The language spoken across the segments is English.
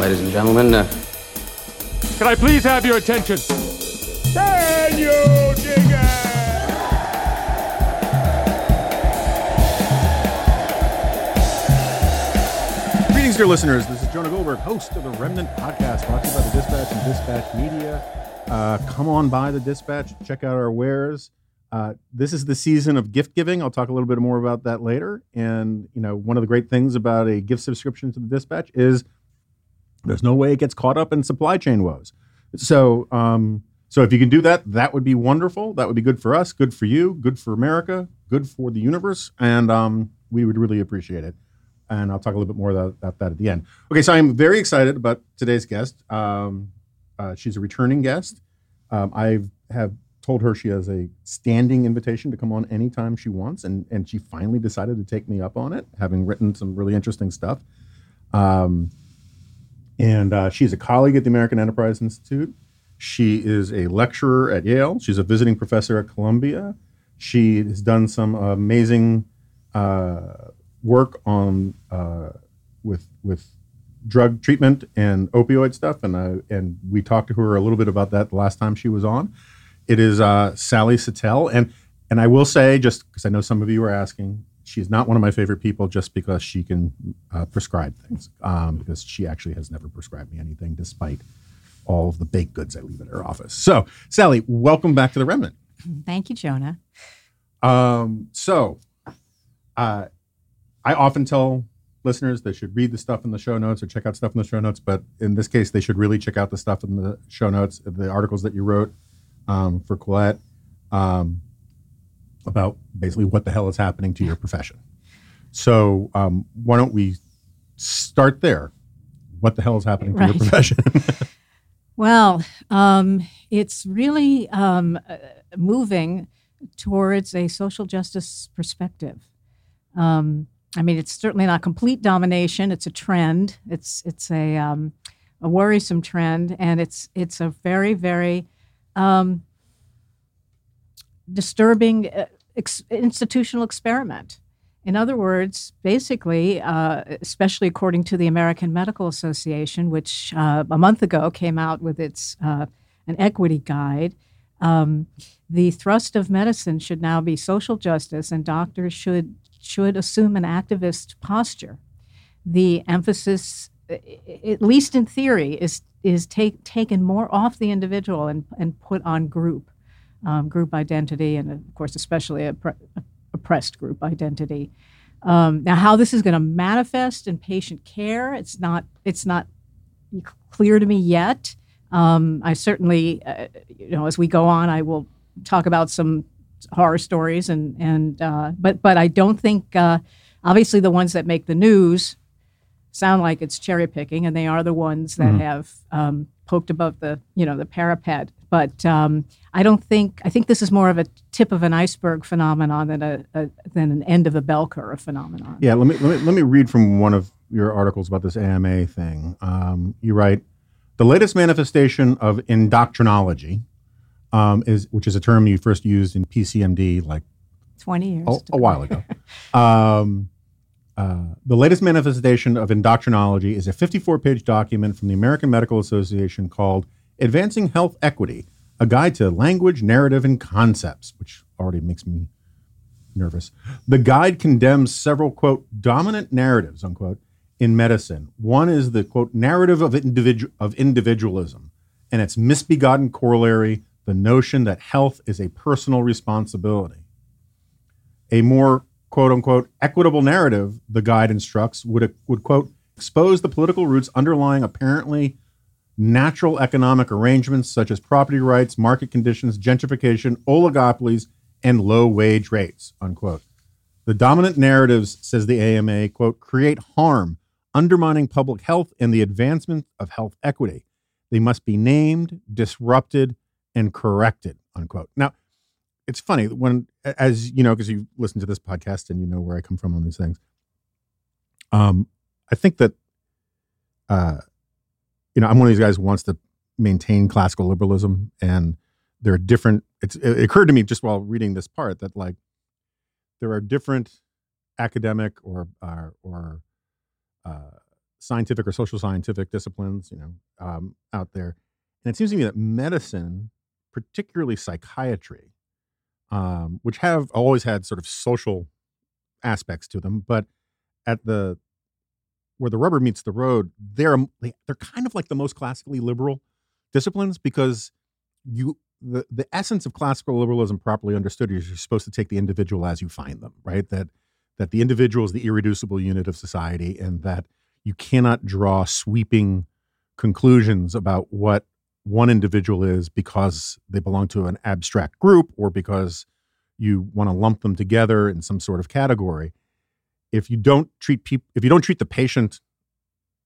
Ladies and gentlemen, uh, Can I please have your attention? Daniel Digger! Greetings, dear listeners. This is Jonah Goldberg, host of the Remnant Podcast, brought to you by the Dispatch and Dispatch Media. Uh, come on by the Dispatch, check out our wares. Uh, this is the season of gift giving. I'll talk a little bit more about that later. And you know, one of the great things about a gift subscription to the Dispatch is there's no way it gets caught up in supply chain woes. So, um, so if you can do that, that would be wonderful. That would be good for us, good for you, good for America, good for the universe, and um, we would really appreciate it and I'll talk a little bit more about, that at the end. Okay, so I'm very excited about today's guest. Um, uh, she's a returning guest. Um, I have told her she has a standing invitation to come on anytime she wants, and and she finally decided to take me up on it, having written some really interesting stuff. Um, and uh, she's a colleague at the American Enterprise Institute. She is a lecturer at Yale. She's a visiting professor at Columbia. She has done some amazing uh, work on uh, with with drug treatment and opioid stuff, and I, and we talked to her a little bit about that the last time she was on. It is uh, Sally Satel, and and I will say just because I know some of you are asking, she's not one of my favorite people just because she can uh, prescribe things, um, because she actually has never prescribed me anything, despite all of the baked goods I leave at her office. So, Sally, welcome back to the Remnant. Thank you, Jonah. Um, so, uh, I often tell listeners they should read the stuff in the show notes or check out stuff in the show notes, but in this case, they should really check out the stuff in the show notes, the articles that you wrote um, for Quillette um, about basically what the hell is happening to your profession. So, um, why don't we start there? What the hell is happening to your profession? Well, um, it's really um, uh, moving towards a social justice perspective. Um, I mean, it's certainly not complete domination. It's a trend. It's it's a um, a worrisome trend, and it's it's a very very um, disturbing uh, ex- institutional experiment. In other words, basically, uh, especially according to the American Medical Association, which uh, a month ago came out with its uh, an equity guide, um, the thrust of medicine should now be social justice, and doctors should should assume an activist posture. The emphasis, at least in theory, is is take, taken more off the individual and, and put on group, um, group identity, and of course, especially a, oppressed group identity. Um, now, how this is going to manifest in patient care, it's not it's not clear to me yet. Um, I certainly, uh, you know, as we go on, I will talk about some horror stories, and and uh, but but I don't think uh, obviously the ones that make the news sound like it's cherry picking, and they are the ones that have um, poked above the you know the parapet. But um, I don't think I think this is more of a tip of an iceberg phenomenon than a, a than an end of a bell curve phenomenon. Yeah, let me, let me let me read from one of your articles about this AMA thing. Um, you write, the latest manifestation of indoctrinology, um, is which is a term you first used in PCMD like Twenty years. a, a while ago. um, Uh, the latest manifestation of indoctrinology is a 54 page document from the American Medical Association called Advancing Health Equity A Guide to Language, Narrative, and Concepts, which already makes me nervous. The guide condemns several, quote, dominant narratives, unquote, in medicine. One is the, quote, narrative of, individu- of individualism and its misbegotten corollary, the notion that health is a personal responsibility. A more, quote unquote, equitable narrative, the guide instructs, would, would quote, expose the political roots underlying apparently natural economic arrangements such as property rights, market conditions, gentrification, oligopolies, and low wage rates, unquote. The dominant narratives, says the AMA, quote, create harm, undermining public health and the advancement of health equity. They must be named, disrupted, and corrected, unquote. Now, it's funny when, as you know, because you listen to this podcast and you know where I come from on these things. Um, I think that, uh, you know, I'm one of these guys who wants to maintain classical liberalism, and there are different. It's, it occurred to me just while reading this part that like there are different academic or uh, or uh, scientific or social scientific disciplines, you know, um, out there, and it seems to me that medicine, particularly psychiatry, um, which have always had sort of social aspects to them, but at the where the rubber meets the road, they're um, they're kind of like the most classically liberal disciplines because you the, the essence of classical liberalism properly understood is you're supposed to take the individual as you find them, right? That that the individual is the irreducible unit of society and that you cannot draw sweeping conclusions about what one individual is because they belong to an abstract group or because you want to lump them together in some sort of category if you don't treat people if you don't treat the patient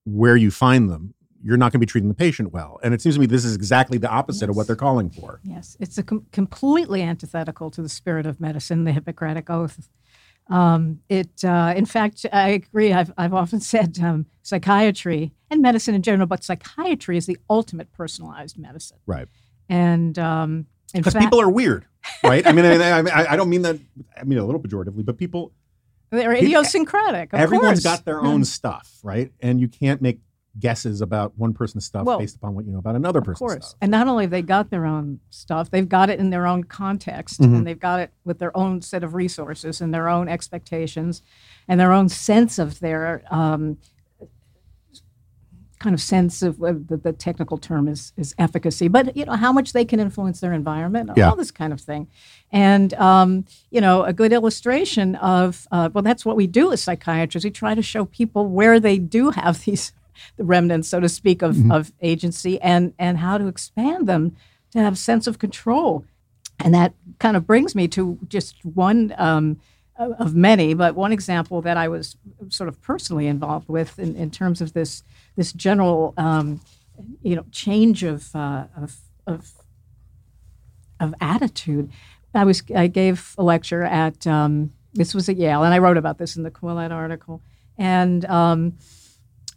where you find them you're not going to be treating the patient well. And it seems to me this is exactly the opposite yes. of what they're calling for. Yes. It's a com- completely antithetical to the spirit of medicine the hippocratic oath. Um, it uh, in fact i agree. I've, I've often said um, psychiatry and medicine in general but psychiatry is the ultimate personalized medicine. Right. And um, because people are weird right? I mean I, I, I don't mean that i mean a little pejoratively but people they're idiosyncratic. Everyone's course. Everyone's got their own stuff, right? And you can't make guesses about one person's stuff well, based upon what you know about another person's course. stuff. And not only have they got their own stuff, they've got it in their own context mm-hmm. and they've got it with their own set of resources and their own expectations and their own sense of their um, kind of sense of uh, the, the, technical term is, is efficacy, but you know how much they can influence their environment, yeah. all this kind of thing. And um, you know, a good illustration of uh, well, that's what we do as psychiatrists. We try to show people where they do have these the remnants, so to speak, of, mm-hmm. of agency, and and how to expand them to have sense of control. And that kind of brings me to just one. Um, of many, but one example that I was sort of personally involved with in, in terms of this this general um, you know change of, uh, of, of of attitude. I was I gave a lecture at um, this was at Yale, and I wrote about this in the Quillette article, and um,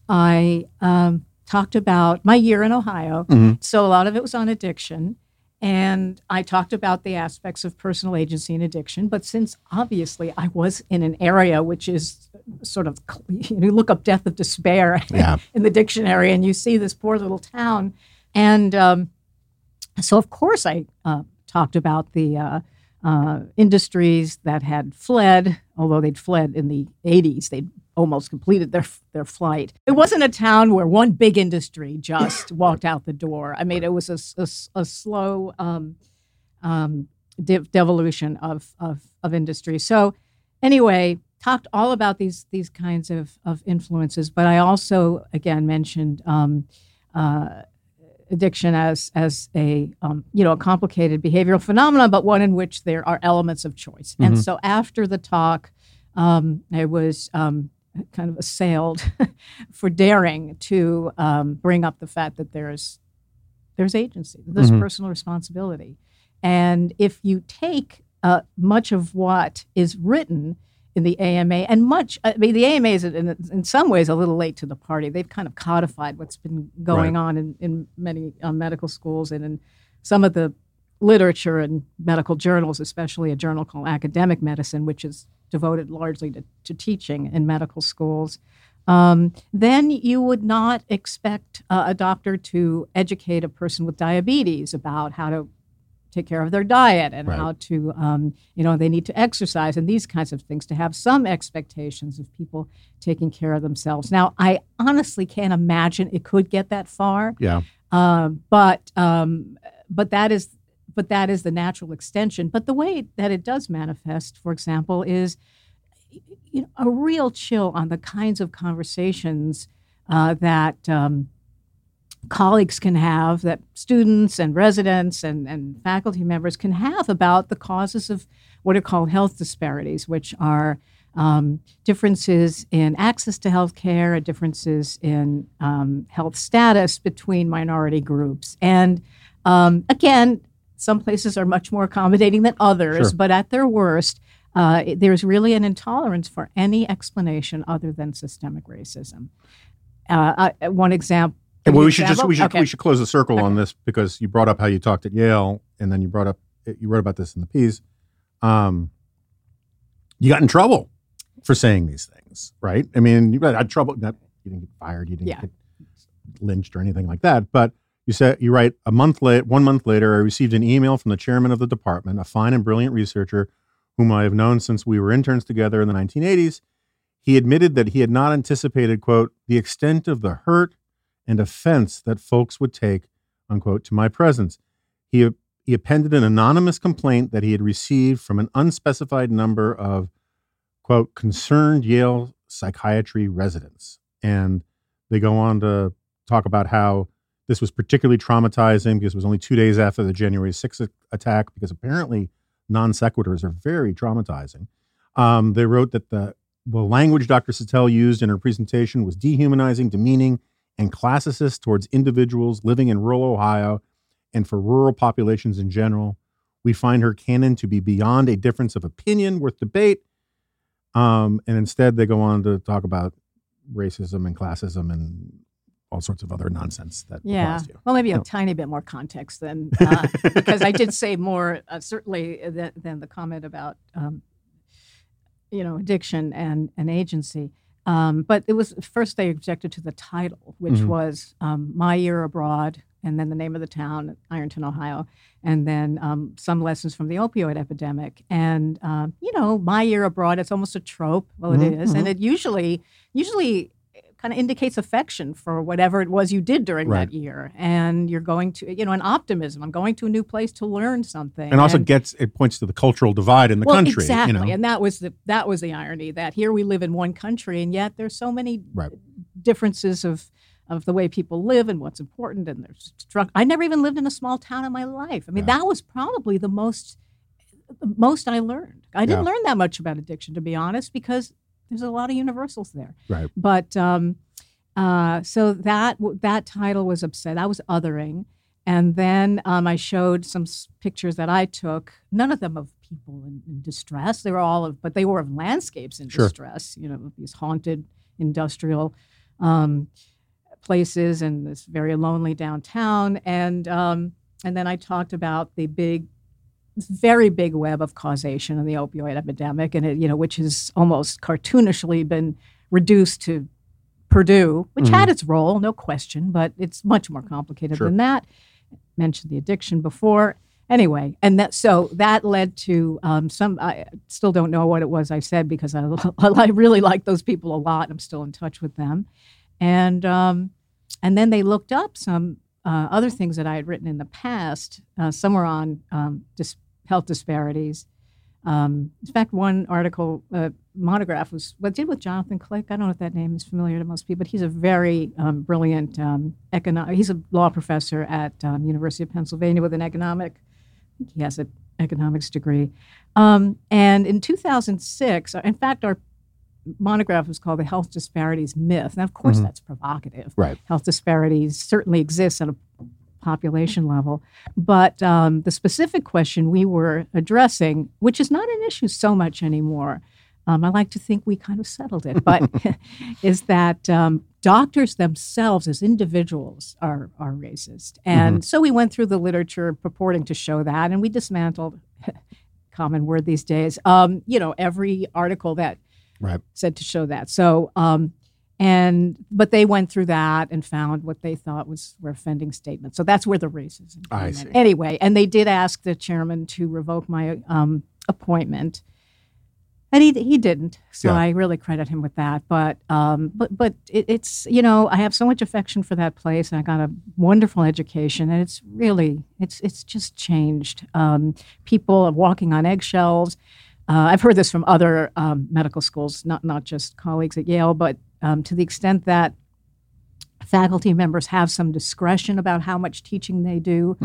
I um, talked about my year in Ohio. Mm-hmm. So a lot of it was on addiction, and I talked about the aspects of personal agency and addiction. But since obviously I was in an area which is sort of, you, know, you look up death of despair yeah. in the dictionary and you see this poor little town. And um, so, of course, I uh, talked about the uh, uh, industries that had fled, although they'd fled in the 80s. They'd almost completed their their flight. It wasn't a town where one big industry just walked out the door. I mean, it was a, a, a slow um, um, devolution of, of, of industry. So, anyway, talked all about these these kinds of, of influences, but I also again mentioned um, uh, addiction as as a um, you know a complicated behavioral phenomenon, but one in which there are elements of choice. Mm-hmm. And so after the talk, um, I was um, kind of assailed for daring to um, bring up the fact that there's there's agency, there's mm-hmm. personal responsibility, and if you take uh, much of what is written in the AMA, and much I mean the AMA is in, in some ways a little late to the party. They've kind of codified what's been going right. on in, in many uh, medical schools and in some of the literature and medical journals, especially a journal called Academic Medicine, which is devoted largely to, to teaching in medical schools, um, then you would not expect uh, a doctor to educate a person with diabetes about how to take care of their diet and Right. how to, um, you know, they need to exercise and these kinds of things to have some expectations of people taking care of themselves. Now, I honestly can't imagine it could get that far. Yeah. Um, but um, but that is but that is the natural extension. But the way that it does manifest, for example, is you know a real chill on the kinds of conversations uh, that um, colleagues can have, that students and residents and, and faculty members can have about the causes of what are called health disparities, which are um, differences in access to health care, differences in um, health status between minority groups. And um, again, some places are much more accommodating than others, Sure. but at their worst, uh, there's really an intolerance for any explanation other than systemic racism. Uh, I, one example. And well, we should just we should Okay. we should close the circle on this because you brought up how you talked at Yale, and then you brought up you wrote about this in the piece. Um, you got in trouble for saying these things, right? I mean, you had trouble. Not, you didn't get fired. You didn't Yeah. get lynched or anything like that. But you said you write a month late. One month later, I received an email from the chairman of the department, a fine and brilliant researcher whom I have known since we were interns together in the 1980s. He admitted that he had not anticipated, quote, the extent of the hurt and offense that folks would take, unquote, to my presence. He, he appended an anonymous complaint that he had received from an unspecified number of, quote, concerned Yale psychiatry residents. And they go on to talk about how this was particularly traumatizing because it was only two days after the January 6th attack, because apparently non sequiturs are very traumatizing. Um, they wrote that the, the language Dr. Satel used in her presentation was dehumanizing, demeaning, and classicist towards individuals living in rural Ohio and for rural populations in general. We find her canon to be beyond a difference of opinion worth debate. Um, and instead, they go on to talk about racism and classism and all sorts of other nonsense that Yeah. you. Well, maybe a tiny bit more context than uh, because I did say more uh, certainly than, than the comment about um, you know addiction and and agency. Um, but it was first they objected to the title, which Mhm. was um, "My Year Abroad," and then the name of the town, Ironton, Ohio, and then um, some lessons from the opioid epidemic. And um, you know, "My Year Abroad" it's almost a trope. Well, it Mhm, is, and it usually usually kind of indicates affection for whatever it was you did during Right. that year, and you're going to you know an optimism. I'm going to a new place to learn something, And also gets it points to the cultural divide in the well, country. Exactly, You know? and that was the that was the irony that here we live in one country, and yet there's so many Right. differences of of the way people live and what's important. And there's struck. I never even lived in a small town in my life. I mean, Yeah. that was probably the most most I learned. I didn't Yeah. learn that much about addiction, to be honest, because there's a lot of universals there. Right. But um, uh, so that that title was upset. That was othering. And then um, I showed some s- pictures that I took. None of them of people in, in distress. They were all of, but they were of landscapes in Sure. distress. You know, these haunted industrial um, places and this very lonely downtown. And um, and then I talked about the big, very big web of causation in the opioid epidemic, and it, you know, which has almost cartoonishly been reduced to Purdue, which had its role, no question, but it's much more complicated Sure. than that. Mentioned the addiction before. Anyway, and that so that led to um, some. I still don't know what it was I said because I, I really like those people a lot. And I'm still in touch with them, and um, and then they looked up some uh, other things that I had written in the past. Uh, some were on um, dis- health disparities. Um, in fact, one article, uh, monograph, was what I did with Jonathan Klick. I don't know if that name is familiar to most people, but he's a very um, brilliant um, economic. He's a law professor at um, University of Pennsylvania with an economic. I think he has an economics degree. Um, and in 2006, uh, in fact, our monograph was called "The Health Disparities Myth." And of course, Mhm. that's provocative. Right. Health disparities certainly exist at a population level. But um, the specific question we were addressing, which is not an issue so much anymore, um, I like to think we kind of settled it, but is that um, doctors themselves as individuals are, are racist. And so we went through the literature purporting to show that, and we dismantled, common word these days, um, you know, every article that Right. said to show that. So, um, and but they went through that and found what they thought was were offending statements. So that's where the racism. I in. see. Anyway, and they did ask the chairman to revoke my um, appointment, and he he didn't. So Yeah. I really credit him with that. But um, but but it, it's you know I have so much affection for that place. And I got a wonderful education, and it's really it's it's just changed. Um, people are walking on eggshells. Uh, I've heard this from other um, medical schools, not not just colleagues at Yale, but um, to the extent that faculty members have some discretion about how much teaching they do,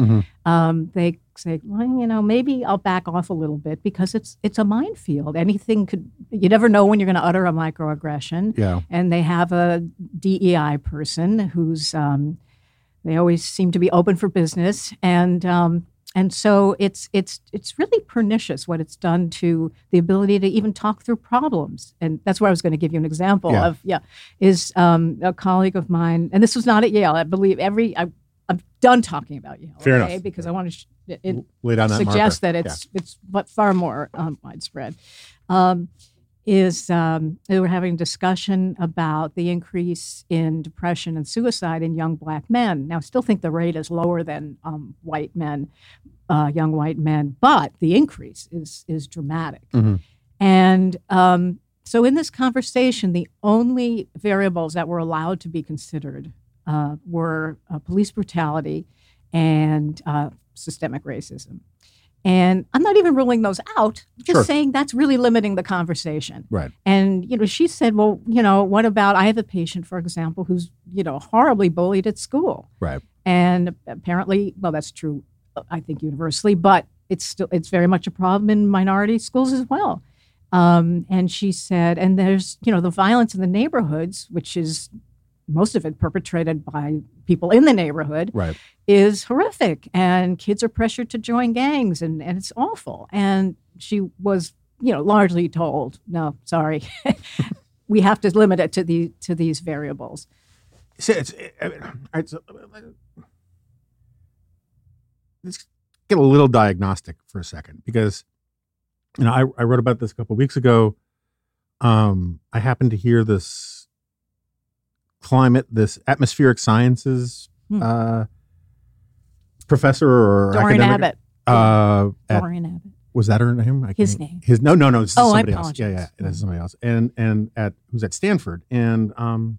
um, they say, well, you know, maybe I'll back off a little bit because it's it's a minefield. Anything could you never know when you're going to utter a microaggression. Yeah. And they have a DEI person who's um, they always seem to be open for business and. And so it's it's it's really pernicious what it's done to the ability to even talk through problems. And that's where I was going to give you an example Yeah. of yeah is um, a colleague of mine, and this was not at Yale. I believe every I, I'm done talking about Yale. Fair okay, enough. Because I want to sh- it, Lay down that suggest marker. that it's it's but far more um, widespread. Um, is um, they were having a discussion about the increase in depression and suicide in young black men. Now, I still think the rate is lower than um, white men, uh, young white men, but the increase is is dramatic. Mhm. And um, so, in this conversation, the only variables that were allowed to be considered uh, were uh, police brutality and uh, systemic racism. And I'm not even ruling those out. I'm just Sure. saying that's really limiting the conversation. Right. And you know, she said, "Well, you know, what about I have a patient, for example, who's you know horribly bullied at school, Right. and apparently, well, that's true, I think universally, but it's still it's very much a problem in minority schools as well." Um, and she said, and there's you know the violence in the neighborhoods, which is most of it perpetrated by people in the neighborhood Right. is horrific and kids are pressured to join gangs and, and it's awful and she was you know largely told no sorry we have to limit it to the to these variables See, it's, I mean, all right, so, let's get a little diagnostic for a second because you know I, I wrote about this a couple weeks ago. Um, I happened to hear this climate, this atmospheric sciences Hmm. uh, professor or Dorian academic. Abbott Uh, at, Dorian Abbott was that her name? I His name. His no, no, no. This is Oh, I somebody else. Yeah, yeah. apologize. This is somebody else. And and at who's at Stanford, and um,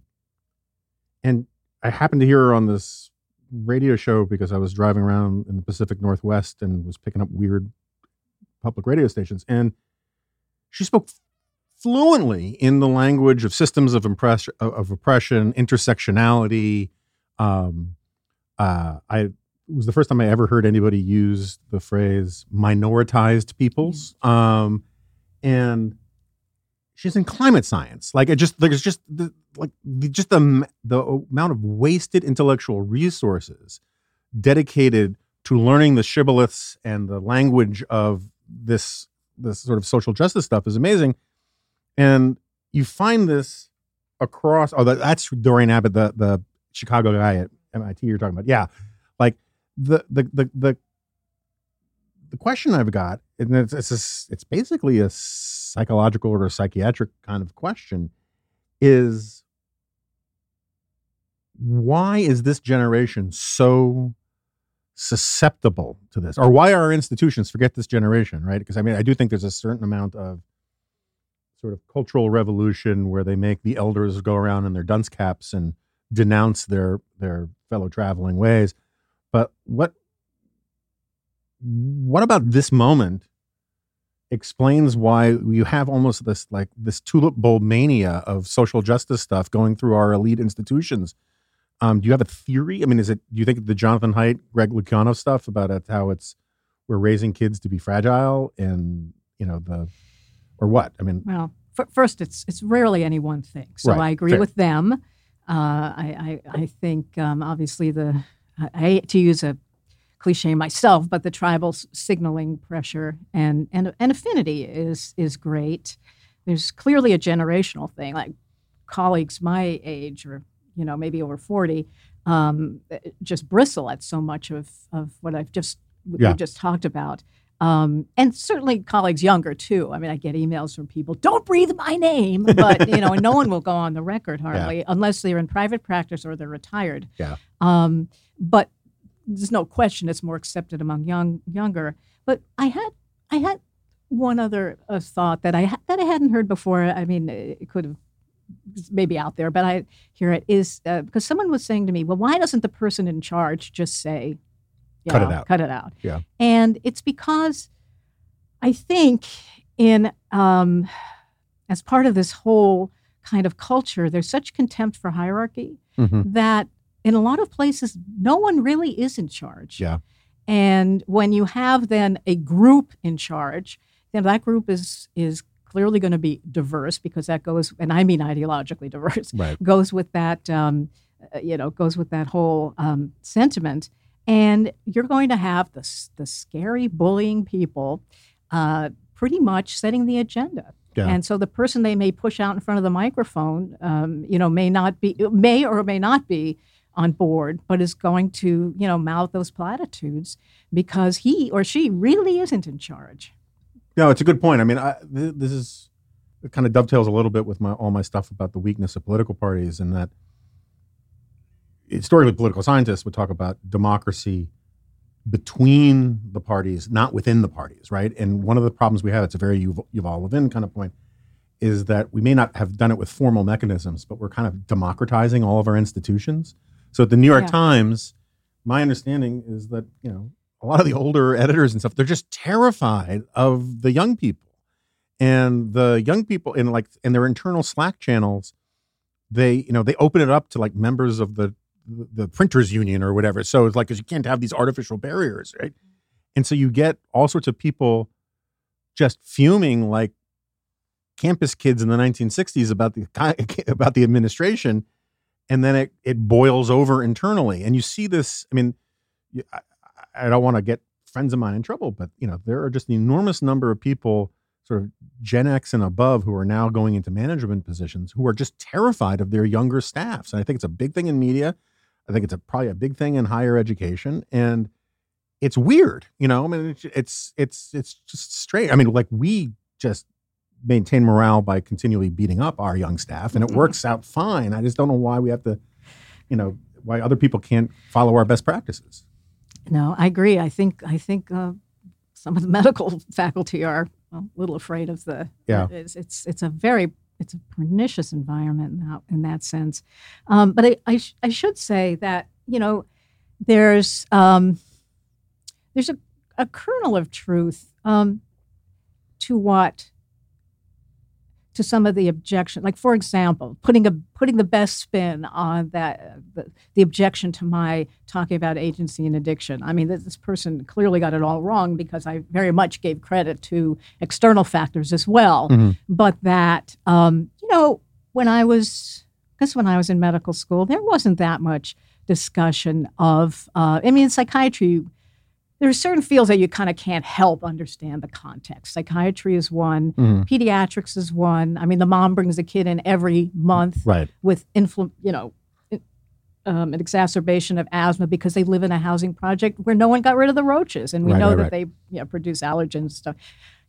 and I happened to hear her on this radio show because I was driving around in the Pacific Northwest and was picking up weird public radio stations, and she spoke fluently in the language of systems of impress of, oppression, intersectionality. Um, uh, I it was the first time I ever heard anybody use the phrase minoritized peoples. Um, and she's in climate science. Like it just there's just the, like the, just the the amount of wasted intellectual resources dedicated to learning the shibboleths and the language of this this sort of social justice stuff is amazing. And you find this across. Oh, that, that's Dorian Abbott, the the Chicago guy at MIT. You're talking about, yeah. Like the the the the the question I've got, and it's it's, a it's basically a psychological or a psychiatric kind of question, is why is this generation so susceptible to this, or why are our institutions forget this generation, right? Because I mean, I do think there's a certain amount of sort of cultural revolution where they make the elders go around in their dunce caps and denounce their their fellow traveling ways. But what what about this moment explains why you have almost this like this tulip bulb mania of social justice stuff going through our elite institutions? Um, do you have a theory? I mean, is it do you think the Jonathan Haidt, Greg Lukianoff stuff about how it's we're raising kids to be fragile and you know the or what? I mean, well f- first it's it's rarely any one thing so Right, i agree fair. with them uh, I, I, I think um, obviously the I, I hate to use a cliche myself, but the tribal s- signaling pressure and, and and affinity is is great. there's clearly a generational thing. Like colleagues my age, or you know maybe over forty, um, just bristle at so much of of what I've just Yeah. we just talked about. Um, and certainly colleagues younger too. I mean, I get emails from people, "Don't breathe my name," but you know, no one will go on the record hardly unless they're in private practice or they're retired. Yeah. Um, but there's no question it's more accepted among young younger. But I had I had one other uh, thought that I ha- that I hadn't heard before. I mean, it could have maybe out there, but I hear it is uh, because someone was saying to me, "Well, why doesn't the person in charge just say, Cut it out." cut it out?" Yeah. and it's because I think in um, as part of this whole kind of culture, there's such contempt for hierarchy Mhm. that in a lot of places, no one really is in charge. Yeah. And when you have then a group in charge, then that group is is clearly going to be diverse because that goes, and I mean ideologically diverse, Right. goes with that, um, uh, you know, goes with that whole um, sentiment. And you're going to have the the scary bullying people, uh, pretty much setting the agenda. Yeah. And so the person they may push out in front of the microphone, um, you know, may not be, may or may not be on board, but is going to, you know, mouth those platitudes because he or she really isn't in charge. No, it's a good point. I mean, I, th- this is it kind of dovetails a little bit with my all my stuff about the weakness of political parties, and that historically political scientists would talk about democracy between the parties, not within the parties, right? And one of the problems we have, it's a very Yuval Yuval Levin kind of point, is that we may not have done it with formal mechanisms, but we're kind of democratizing all of our institutions. So at the New York Yeah. Times, my understanding is that you know a lot of the older editors and stuff they're just terrified of the young people and the young people in like in their internal slack channels they you know they open it up to like members of the the printers union or whatever. So it's like 'cause you can't have these artificial barriers right? And so you get all sorts of people just fuming like campus kids in the 1960s about the about the administration. And then it it boils over internally. And you see this i mean I, I don't want to get friends of mine in trouble but you know there are just an enormous number of people sort of gen x and above who are now going into management positions who are just terrified of their younger staffs. And i think it's a big thing in media i think it's a, probably a big thing in higher education and it's weird you know i mean it's it's it's, it's just strange i mean like we just maintain morale by continually beating up our young staff and it works out fine i just don't know why we have to you know why other people can't follow our best practices No, I agree. I think I think uh, some of the medical faculty are a little afraid of the. Yeah. It's it's, it's a very it's a pernicious environment in that, in that sense. Um, but I I, sh- I should say that you know there's um, there's a, a kernel of truth um, to what to some of the objection like for example putting a putting the best spin on that the, the objection to my talking about agency and addiction. I mean this, this person clearly got it all wrong because i very much gave credit to external factors as well. But that um, you know when i was because when i was in medical school there wasn't that much discussion of uh, i mean in psychiatry there are certain fields that you kind of can't help understand the context. Psychiatry is one, pediatrics is one. I mean, the mom brings a kid in every month right with infl- you know, um, an exacerbation of asthma because they live in a housing project where no one got rid of the roaches, and we Right, know right, that they you know, produce allergens and stuff.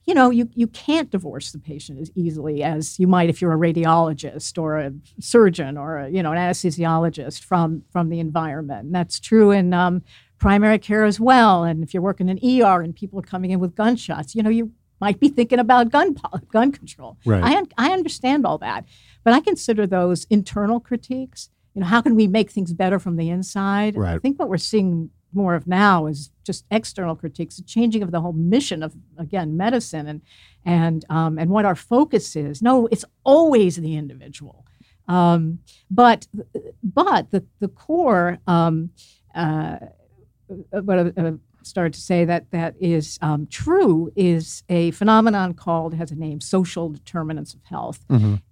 You know, you you can't divorce the patient as easily as you might if you're a radiologist or a surgeon or a, you know an anesthesiologist from from the environment. And that's true in um, primary care as well. And if you're working in ER and people are coming in with gunshots, you know, you might be thinking about gun gun control. Right. I un- I understand all that, but I consider those internal critiques. You know, how can we make things better from the inside? Right. I think what we're seeing more of now is just external critiques, the changing of the whole mission of again medicine and and um, and what our focus is. No, it's always the individual, um, but but the the core. Um, uh, what I uh, started to say that that is um, true is a phenomenon called has a name social determinants of health.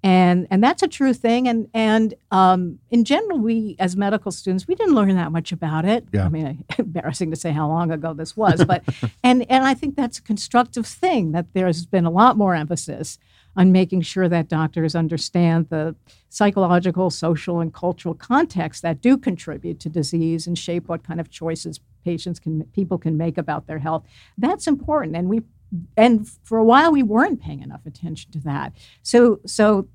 And and that's a true thing. And and um, in general we as medical students we didn't learn that much about it. Yeah. i mean embarrassing to say how long ago this was but and and i think that's a constructive thing that there's been a lot more emphasis on making sure that doctors understand the psychological, social, and cultural contexts that do contribute to disease and shape what kind of choices patients can people can make about their health. That's important, and we and for a while we weren't paying enough attention to that. So so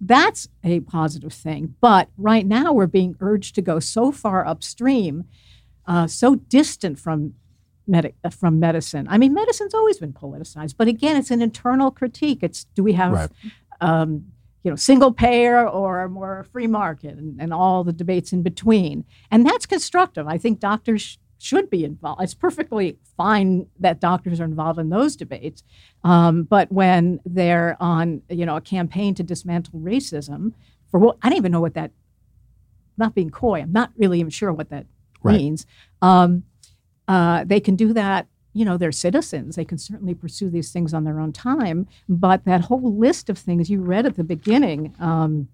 that's a positive thing. But right now we're being urged to go so far upstream, uh, so distant from Medi- from medicine. I mean, medicine's always been politicized, but again, it's an internal critique. It's do we have, Right. um, you know, single payer or more free market, and, and all the debates in between, and that's constructive. I think doctors should be involved. It's perfectly fine that doctors are involved in those debates, um, but when they're on, you know, a campaign to dismantle racism, for what I don't even know what that. Not being coy, I'm not really even sure what that Right. means. Um, uh, they can do that. You know, they're citizens. They can certainly pursue these things on their own time. But that whole list of things you read at the beginning, um,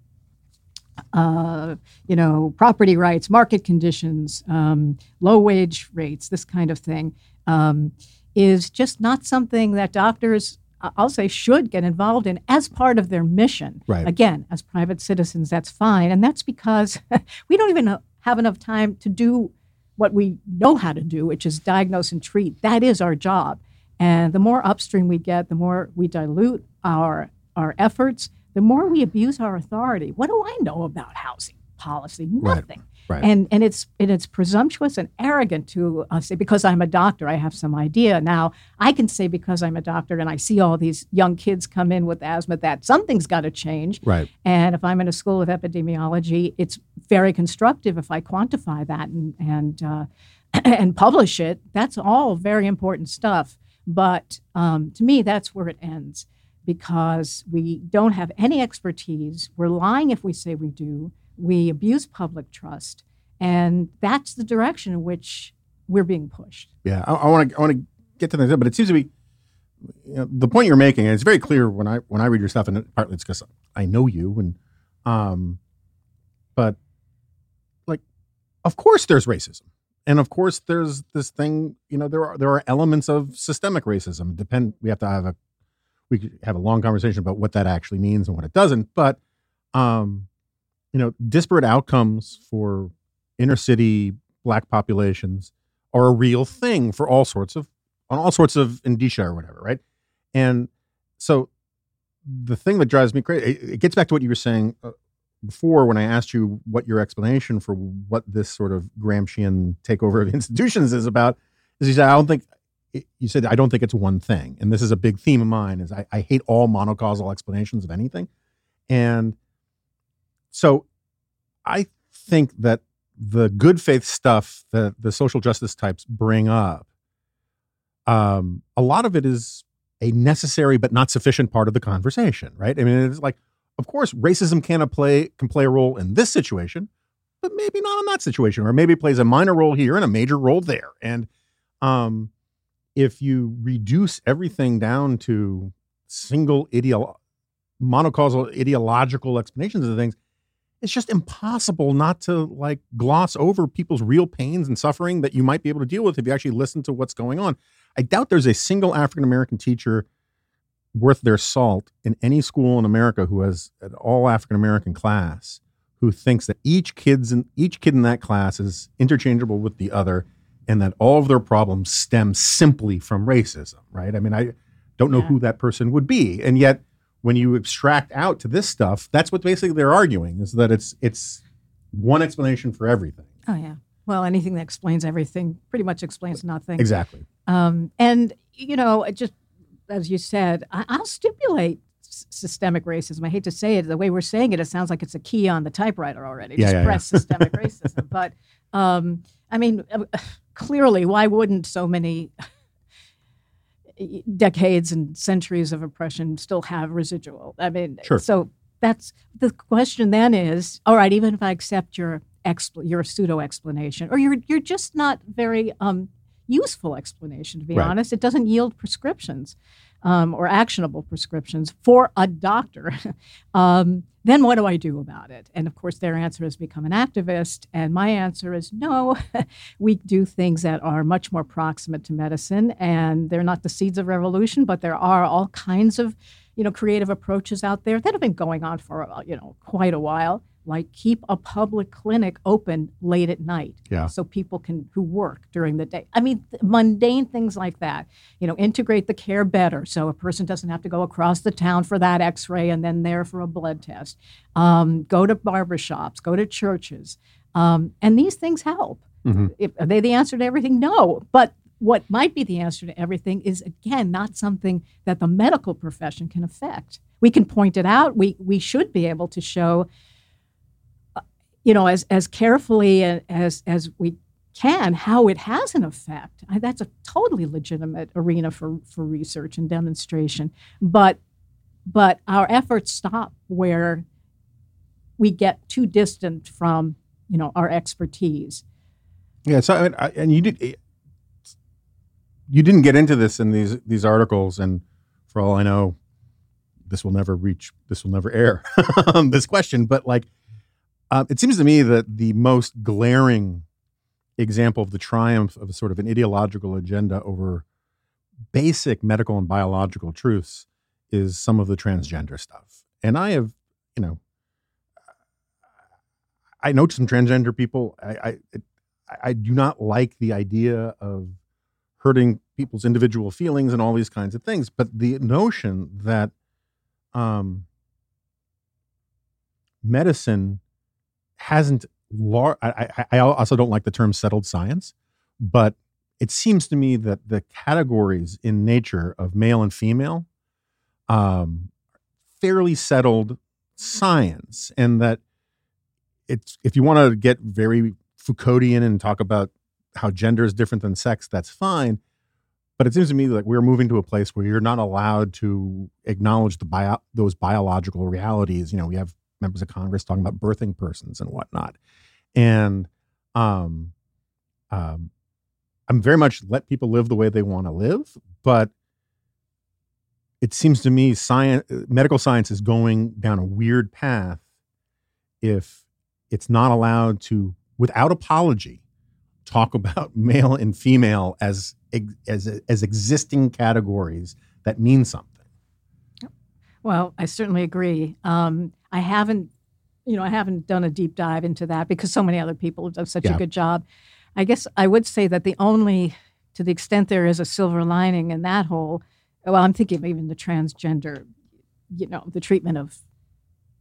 uh, you know, property rights, market conditions, um, low wage rates, this kind of thing, um, is just not something that doctors, I'll say, should get involved in as part of their mission. Right. Again, as private citizens, that's fine. And that's because we don't even have enough time to do what we know how to do, which is diagnose and treat. That is our job. And the more upstream we get, the more we dilute our our efforts, the more we abuse our authority. What do I know about housing policy? Right. Nothing. Right. And and it's and it's presumptuous and arrogant to uh, say because I'm a doctor I have some idea. Now I can say because I'm a doctor and I see all these young kids come in with asthma that something's got to change. Right. And if I'm in a school of epidemiology, it's very constructive if I quantify that and and uh, and publish it. That's all very important stuff. But um, to me, that's where it ends because we don't have any expertise. We're lying if we say we do. We abuse public trust, and that's the direction in which we're being pushed. Yeah, I want to I want to get to that, but it seems to be you know, the point you're making, and it's very clear when I when I read your stuff, and partly it's because I know you, and um, but like, of course there's racism, and of course there's this thing. You know, there are there are elements of systemic racism. Depend. We have to have a we could have a long conversation about what that actually means and what it doesn't, but um, you know, disparate outcomes for inner city black populations are a real thing for all sorts of on all sorts of indicia or whatever, right? And so the thing that drives me crazy, it, gets back to what you were saying uh, before when I asked you what your explanation for what this sort of Gramscian takeover of institutions is about. Is you said I don't think you said I don't think it's one thing, and this is a big theme of mine. Is I, I hate all monocausal explanations of anything, and so I think that the good faith stuff that the social justice types bring up, um, a lot of it is a necessary but not sufficient part of the conversation, right? I mean, it's like, of course, racism can play can play a role in this situation, but maybe not in that situation, or maybe plays a minor role here and a major role there. And um, if you reduce everything down to single ideal monocausal ideological explanations of things, it's just impossible not to like gloss over people's real pains and suffering that you might be able to deal with if you actually listen to what's going on. I doubt there's a single African American teacher worth their salt in any school in America who has an all African American class who thinks that each kid's in, each kid in that class is interchangeable with the other and that all of their problems stem simply from racism, right? I mean, I don't know Yeah. who that person would be. And yet when you abstract out to this stuff, that's what basically they're arguing is that it's it's one explanation for everything. Oh yeah. Well, anything that explains everything pretty much explains nothing. Exactly. Um, and you know, just as you said, I, I'll stipulate s- systemic racism. I hate to say it, the way we're saying it, it sounds like it's a key on the typewriter already. Yeah, Just yeah, press systemic racism. But um, I mean, uh, clearly, why wouldn't so many decades and centuries of oppression still have residual? I mean, Sure. so that's the question. Then is all right. Even if I accept your expl- your pseudo explanation, or you're you're just not very um, useful explanation. To be Right. honest, it doesn't yield prescriptions um, or actionable prescriptions for a doctor. um, then what do I do about it? And of course, their answer is become an activist. And my answer is no. we do things that are much more proximate to medicine, and they're not the seeds of revolution, but there are all kinds of you know, creative approaches out there that have been going on for, uh, you know, quite a while. Like keep a public clinic open late at night, Yeah. so people can who work during the day. I mean, th- mundane things like that. You know, integrate the care better, so a person doesn't have to go across the town for that X-ray and then there for a blood test. Um, go to barbershops, go to churches, um, and these things help. Mhm. If, are they the answer to everything? No, but what might be the answer to everything is again not something that the medical profession can affect. We can point it out. We we should be able to show, you know, as as carefully as as we can how it has an effect. I, that's a totally legitimate arena for for research and demonstration. But but our efforts stop where we get too distant from you know our expertise. Yeah. So, I mean, I, and you did, eh, you didn't get into this in these these articles, and for all I know, this will never reach, this will never air this question. But like, uh, it seems to me that the most glaring example of the triumph of a sort of an ideological agenda over basic medical and biological truths is some of the transgender stuff. And I have, you know, I know some transgender people. I, I, I do not like the idea of hurting people's individual feelings and all these kinds of things. But the notion that um, medicine hasn't lar- I, I, I also don't like the term settled science, but it seems to me that the categories in nature of male and female um, fairly settled science, and that it's if you want to get very Foucauldian and talk about how gender is different than sex, that's fine. But it seems to me like we're moving to a place where you're not allowed to acknowledge the bio, those biological realities. You know, we have members of Congress talking about birthing persons and whatnot, and um, um, I'm very much let people live the way they want to live, but it seems to me science, medical science is going down a weird path if it's not allowed to, without apology, talk about male and female as as as existing categories that mean something. Well, I certainly agree. Um, I haven't, you know, I haven't done a deep dive into that because so many other people have done such Yeah. a good job. I guess I would say that the only, to the extent there is a silver lining in that whole, well, I'm thinking even the transgender, you know, the treatment of,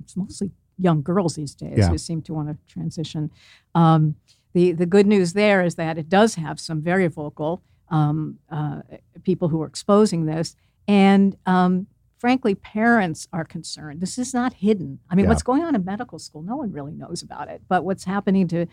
it's mostly young girls these days Yeah. who seem to want to transition. Um, the the good news there is that it does have some very vocal um, uh, people who are exposing this, and um, frankly, parents are concerned. This is not hidden. I mean, Yeah. what's going on in medical school, no one really knows about it. But what's happening to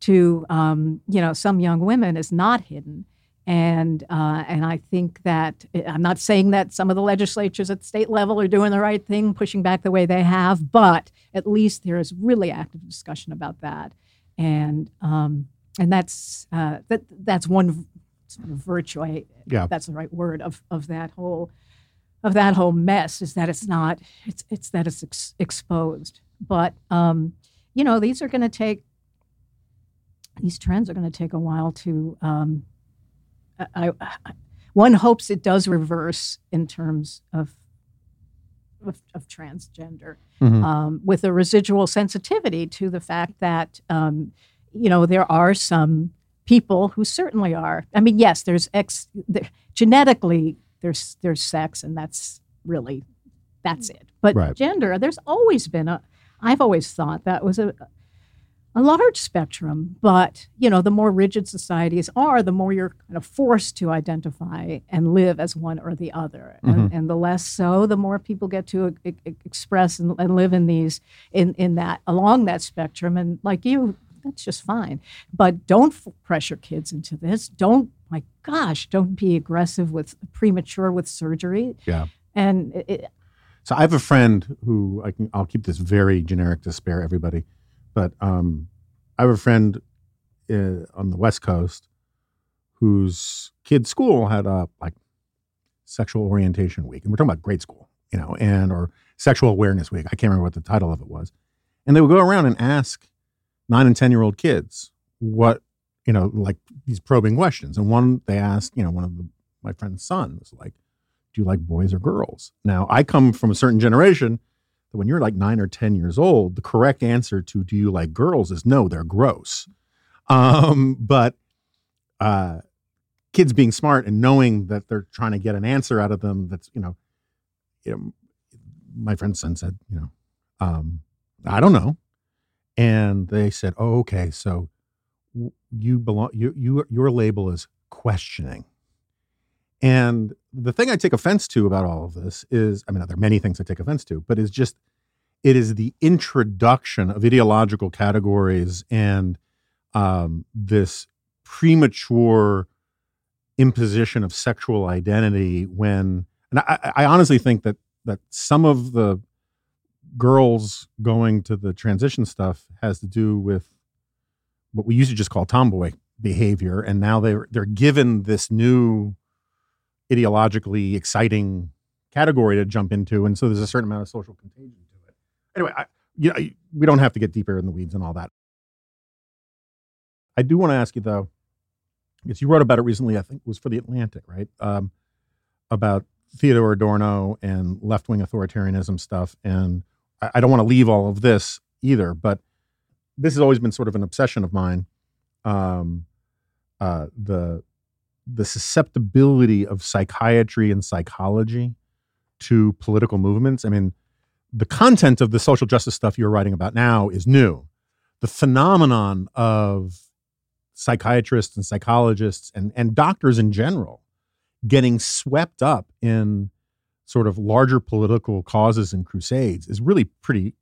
to um, you know some young women is not hidden. And uh, and I think that I'm not saying that some of the legislatures at the state level are doing the right thing, pushing back the way they have, but at least there is really active discussion about that, and um, and that's uh, that that's one sort of virtue. I, Yeah. that's the right word of of that whole of that whole mess is that it's not it's it's that it's ex- exposed. But um, you know these are going to take these trends are going to take a while to. Um, I, I, one hopes it does reverse in terms of of, of transgender, Mhm. um, with a residual sensitivity to the fact that um, you know there are some people who certainly are. I mean, yes, there's ex genetically there's there's sex, and that's really that's mm. it. But Right. gender, there's always been a. I've always thought that was a a large spectrum, but you know, the more rigid societies are, the more you're kind of forced to identify and live as one or the other, and, mm-hmm. and the less so, the more people get to e- express and, and live in these in in that along that spectrum. And like you, that's just fine, but don't f- pressure kids into this. Don't, my gosh, don't be aggressive with premature with surgery. Yeah. And it, So I have a friend who I can I'll keep this very generic to spare everybody, but um, I have a friend uh, on the West Coast whose kid's school had a like sexual orientation week, and we're talking about grade school, you know, and or sexual awareness week. I can't remember what the title of it was, and they would go around and ask nine and ten year old kids what you know, like these probing questions. And one they asked, you know, one of the, my friend's son was like, do you like boys or girls? Now, I come from a certain generation that when you're like nine or 10 years old, the correct answer to do you like girls is no, they're gross. Um, but uh, kids being smart and knowing that they're trying to get an answer out of them that's, you know, you know my friend's son said, you know, um, I don't know. And they said, oh, okay, so you belong, you, you, your label is questioning. And the thing I take offense to about all of this is, I mean, there are many things I take offense to, but is just, it is the introduction of ideological categories and um, this premature imposition of sexual identity when, and I, I honestly think that that some of the girls going to the transition stuff has to do with what we used to just call tomboy behavior, and now they're they're given this new ideologically exciting category to jump into, and so there's a certain amount of social contagion to it. Anyway, I, you know, we don't have to get deeper in the weeds and all that. I do want to ask you though, because you wrote about it recently. I think it was for the Atlantic, right? Um, about Theodor Adorno and left wing authoritarianism stuff. And I, I don't want to leave all of this either, but this has always been sort of an obsession of mine. Um, uh, the the susceptibility of psychiatry and psychology to political movements. I mean, the content of the social justice stuff you're writing about now is new. The phenomenon of psychiatrists and psychologists and, and doctors in general getting swept up in sort of larger political causes and crusades is really pretty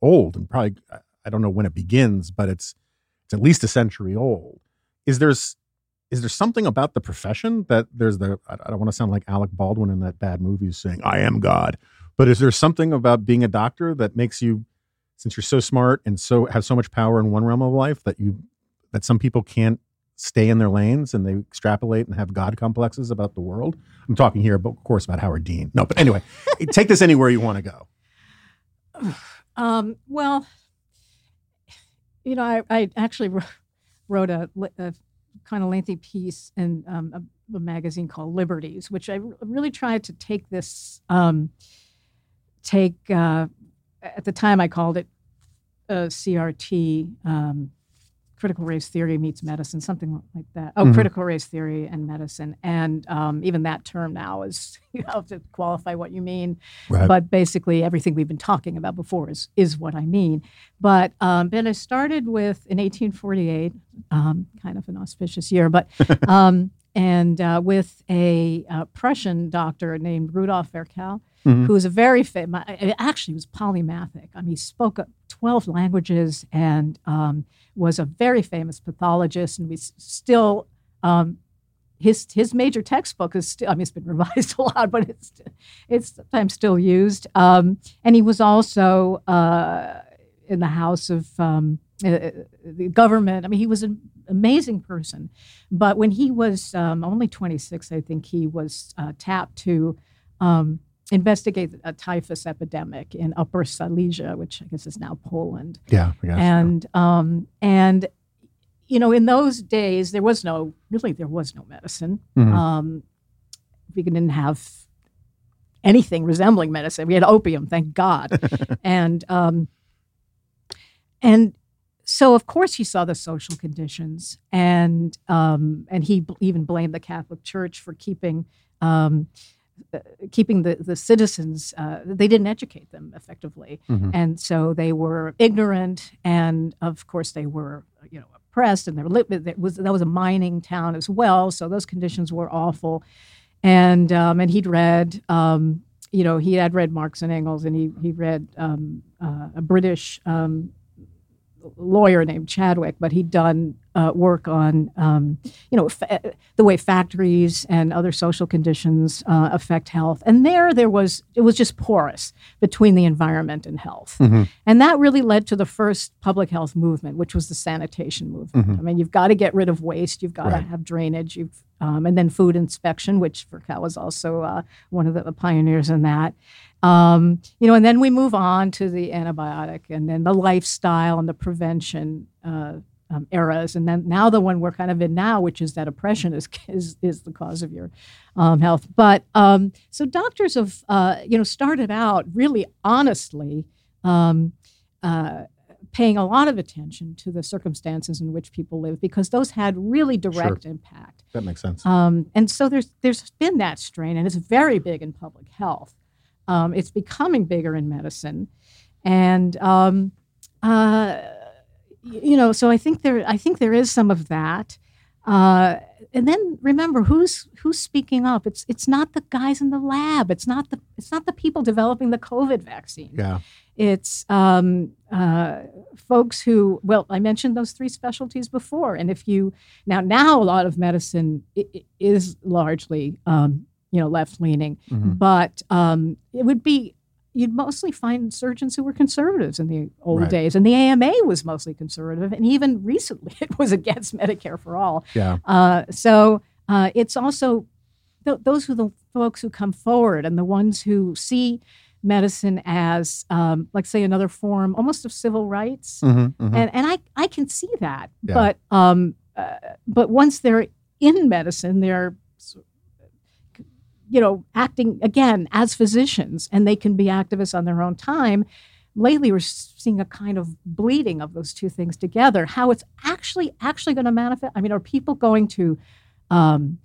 old and probably I don't know when it begins, but it's it's at least a century old. Is there's is there something about the profession that there's the I don't want to sound like Alec Baldwin in that bad movie saying I am God, but is there something about being a doctor that makes you since you're so smart and so have so much power in one realm of life that you that some people can't stay in their lanes and they extrapolate and have God complexes about the world. I'm talking here, but of course, about Howard Dean. No, but anyway, take this anywhere you want to go. Um, well, you know, I, I actually wrote a, a kind of lengthy piece in um, a, a, magazine called Liberties, which I really tried to take this, um, take, uh, at the time I called it CRT, um, critical race theory meets medicine, something like that. Oh, mm-hmm. critical race theory and medicine, and um, even that term now is you have to qualify what you mean. Right. But basically, everything we've been talking about before is is what I mean. But um, but I started with in 1848, um, kind of an auspicious year, but. Um, and uh, with a uh, Prussian doctor named Rudolf Virchow, mm-hmm. who was a very famous, actually was polymathic. I mean, he spoke 12 languages and um, was a very famous pathologist, and we still um, his his major textbook is still I mean it's been revised a lot, but it's it's sometimes still used. Um, and he was also uh, in the House of um, uh, uh, the government. I mean, he was an amazing person. But when he was um, only 26, I think he was uh, tapped to um, investigate a typhus epidemic in Upper Silesia, which I guess is now Poland. Yeah, and um, and you know, in those days, there was no really there was no medicine. Mm-hmm. Um, we didn't have anything resembling medicine. We had opium, thank God, and um, and so of course he saw the social conditions, and um, and he b- even blamed the Catholic Church for keeping. Um, uh, keeping the, the citizens, uh, they didn't educate them effectively. Mm-hmm. And so they were ignorant. And of course, they were, you know, oppressed and they were, that was, that was a mining town as well. So those conditions were awful. And, um, and he'd read, um, you know, he had read Marx and Engels and he, he read um, uh, a British um, lawyer named Chadwick, but he'd done uh, work on, um, you know, fa- the way factories and other social conditions uh, affect health. And there, there was it was just porous between the environment and health, mm-hmm. and that really led to the first public health movement, which was the sanitation movement. Mm-hmm. I mean, you've got to get rid of waste, you've got right. to have drainage, you've um, and then food inspection, which Virchow was also uh, one of the pioneers in that. Um, you know, and then we move on to the antibiotic and then the lifestyle and the prevention uh, um, eras, and then now the one we're kind of in now, which is that oppression is is, is the cause of your um, health. But um, so doctors have uh, you know started out really honestly. Um, uh, paying a lot of attention to the circumstances in which people live because those had really direct Sure. impact. That makes sense. Um, and so there's there's been that strain, and it's very big in public health. Um, it's becoming bigger in medicine, and um, uh, you know, so I think there I think there is some of that. Uh, and then remember who's who's speaking up. It's it's not the guys in the lab. It's not the it's not the people developing the COVID vaccine. yeah. It's um, uh, folks who, well, I mentioned those three specialties before, and if you now now a lot of medicine is largely um, you know left leaning, Mhm. but um, it would be you'd mostly find surgeons who were conservatives in the old Right. days, and the AMA was mostly conservative, and even recently it was against Medicare for all. Yeah. Uh, so uh, it's also th- those are the folks who come forward and the ones who see medicine as, um, like, say, another form almost of civil rights. Mhm, mhm. And, and I, I can see that. Yeah. But, um, uh, but once they're in medicine, they're, you know, acting again as physicians and they can be activists on their own time. Lately, we're seeing a kind of bleeding of those two things together. How it's actually actually going to manifest. I mean, are people going to um,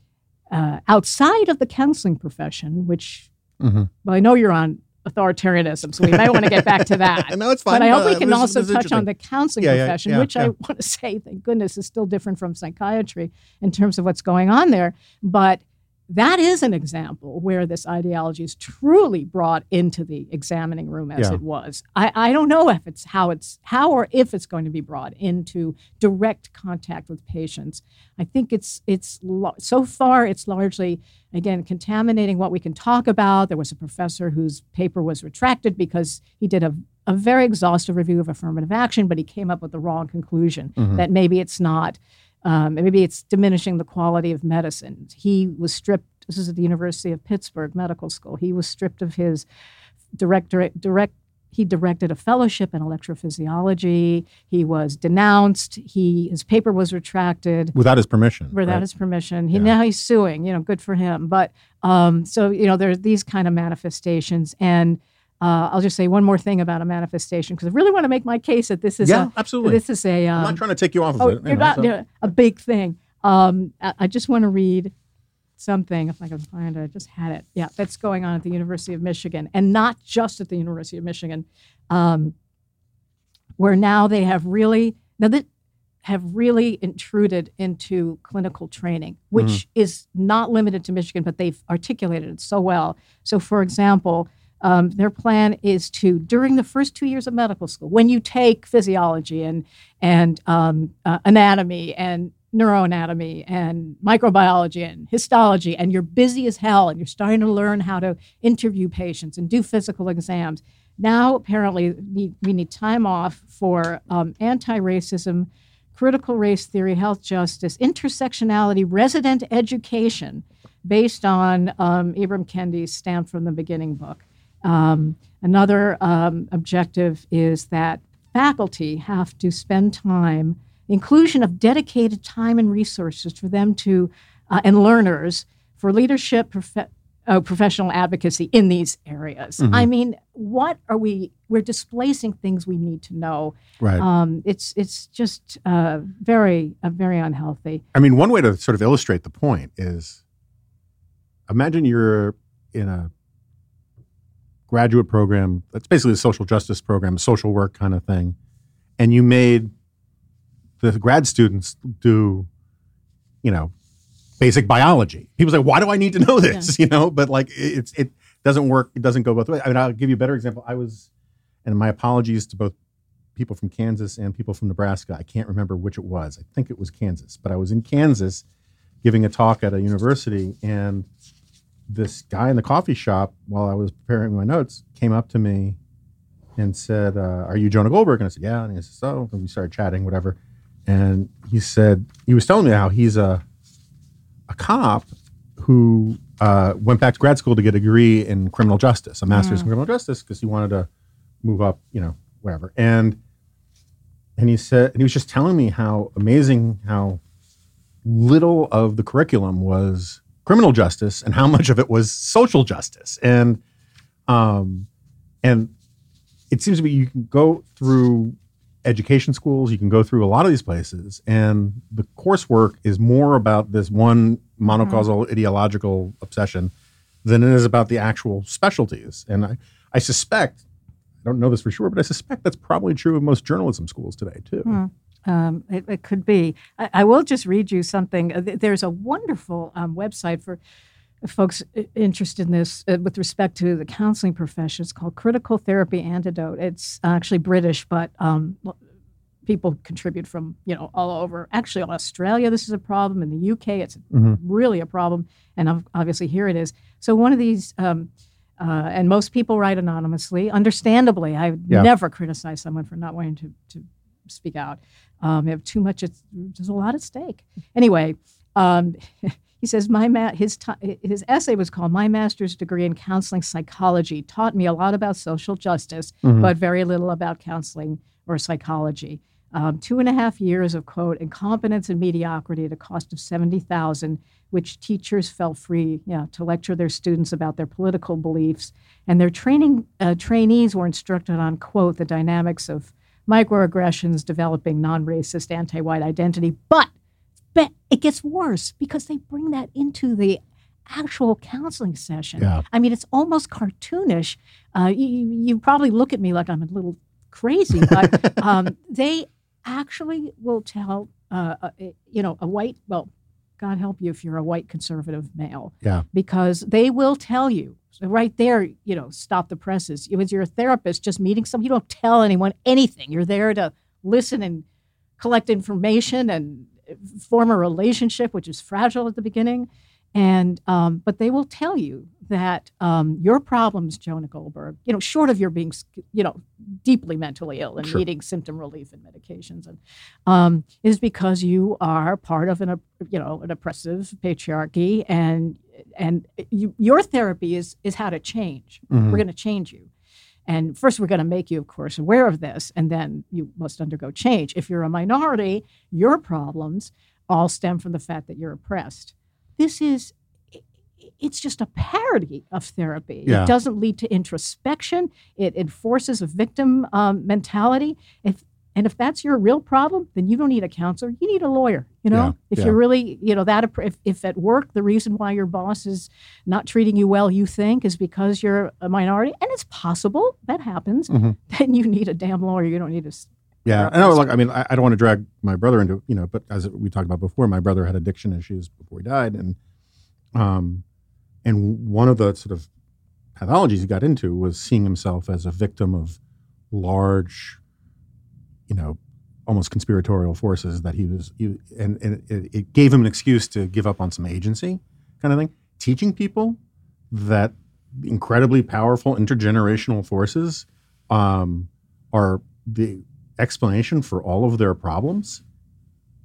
uh, outside of the counseling profession, which Mhm. well, I know you're on authoritarianism, so we might want to get back to that. no, it's fine. But I hope No, we can this also this touch on the counseling Yeah, yeah, profession, yeah, which I want to say, thank goodness, is still different from psychiatry in terms of what's going on there. But that is an example where this ideology is truly brought into the examining room as Yeah. it was. I, I don't know if it's how it's how or if it's going to be brought into direct contact with patients. I think it's it's so far it's largely again contaminating what we can talk about. There was a professor whose paper was retracted because he did a a very exhaustive review of affirmative action, but he came up with the wrong conclusion mm-hmm. that maybe it's not, um, maybe it's diminishing the quality of medicine. He was stripped. This is at the University of Pittsburgh Medical School. He was stripped of his director direct. He directed a fellowship in electrophysiology. He was denounced. He his paper was retracted without his permission. without right? his permission. He Yeah. now he's suing. You know, good for him. But um, so you know, there are these kind of manifestations, and uh, I'll just say one more thing about a manifestation because I really want to make my case that this is yeah, a absolutely. this is a I'm um, not trying to take you off of oh, it. you you're know, not so- yeah, a big thing. Um, I, I just want to read something if I can find it. I just had it. Yeah, that's going on at the University of Michigan, and not just at the University of Michigan, um, where now they have really now that have really intruded into clinical training, which is not limited to Michigan, but they've articulated it so well. So, for example. Um, their plan is to during the first two years of medical school, when you take physiology and and um, uh, anatomy and neuroanatomy and microbiology and histology, and you're busy as hell, and you're starting to learn how to interview patients and do physical exams. Now, apparently, we, need time off for um, anti-racism, critical race theory, health justice, intersectionality, resident education, based on um, Ibram Kendi's Stamped from the Beginning book. Um, another um, objective is that faculty have to spend time, inclusion of dedicated time and resources for them to, uh, and learners for leadership, prof- uh, professional advocacy in these areas. I mean, what are we? We're displacing things we need to know. Right. Um, it's it's just uh, very uh, very unhealthy. I mean, one way to sort of illustrate the point is imagine you're in a graduate program that's basically a social justice program, a social work kind of thing, and you made the grad students do, you know, basic biology. People say, "Why do I need to know this?" You know, but like it's it doesn't work. It doesn't go both ways. I mean, I'll give you a better example. I was, and my apologies to both people from Kansas and people from Nebraska. I can't remember which it was. I think it was Kansas, but I was in Kansas giving a talk at a university, and this guy in the coffee shop, while I was preparing my notes, came up to me and said, uh, "Are you Jonah Goldberg?" And I said, "Yeah." And he said, "So." And we started chatting, whatever. And he said he was telling me how he's a a cop who uh, went back to grad school to get a degree in criminal justice, a master's in criminal justice, because he wanted to move up, you know, whatever. And and he said, and he was just telling me how amazing how little of the curriculum was criminal justice and how much of it was social justice. And um, and it seems to me you can go through education schools, you can go through a lot of these places, and the coursework is more about this one monocausal mm-hmm. ideological obsession than it is about the actual specialties. And I, I suspect, I don't know this for sure, but I suspect that's probably true of most journalism schools today too. Mm. Um, it, it, could be. I, I, will just read you something. Uh, there's a wonderful um, website for folks interested in this uh, with respect to the counseling profession. It's called Critical Therapy Antidote. It's actually British, but um, people contribute from you know all over. Actually, Australia, this is a problem. In the UK, it's mm-hmm. really a problem, and obviously here it is. So one of these. Um, uh, and most people write anonymously. Understandably, I yeah. never criticize someone for not wanting to, to speak out. Um, have too much. there's a lot at stake. Anyway, um, he says my ma- his t- his essay was called "My Master's Degree in Counseling Psychology taught me a lot about social justice, mm-hmm. but very little about counseling or psychology." Um, two and a half years of quote incompetence and mediocrity at a cost of seventy thousand, which teachers felt free, yeah, to lecture their students about their political beliefs, and their training uh, trainees were instructed on quote the dynamics of microaggressions, developing non-racist anti-white identity, but but it gets worse because they bring that into the actual counseling session. Yeah. I mean, it's almost cartoonish. Uh, you, you, probably look at me like I'm a little crazy, but um, they actually will tell, uh, uh, you know, a white, well, God help you if you're a white conservative male. Yeah. Because they will tell you right there, you know, stop the presses. Was you're a therapist just meeting someone. You don't tell anyone anything. You're there to listen and collect information and form a relationship, which is fragile at the beginning. And um, but they will tell you that um, your problems, Jonah Goldberg, you know, short of your being, you know, deeply mentally ill and sure. needing symptom relief and medications, and um, is because you are part of an, you know, an oppressive patriarchy, and and you, your therapy is is how to change. Mm-hmm. We're going to change you. And first, we're going to make you, of course, aware of this, and then you must undergo change. If you're a minority, your problems all stem from the fact that you're oppressed. This is, it's just a parody of therapy. Yeah. It doesn't lead to introspection, it enforces a victim um, mentality. If and if that's your real problem, then you don't need a counselor. You need a lawyer. You know, yeah, if yeah. you're really, you know, that if, if at work the reason why your boss is not treating you well, you think is because you're a minority, and it's possible that happens, mm-hmm. then you need a damn lawyer. You don't need a yeah, I know. Like, I mean, I, I, don't want to drag my brother into, you know, but as we talked about before, my brother had addiction issues before he died, and um, and one of the sort of pathologies he got into was seeing himself as a victim of large you know, almost conspiratorial forces that he was, he, and, and it, it, gave him an excuse to give up on some agency kind of thing. Teaching people that incredibly powerful intergenerational forces um, are the explanation for all of their problems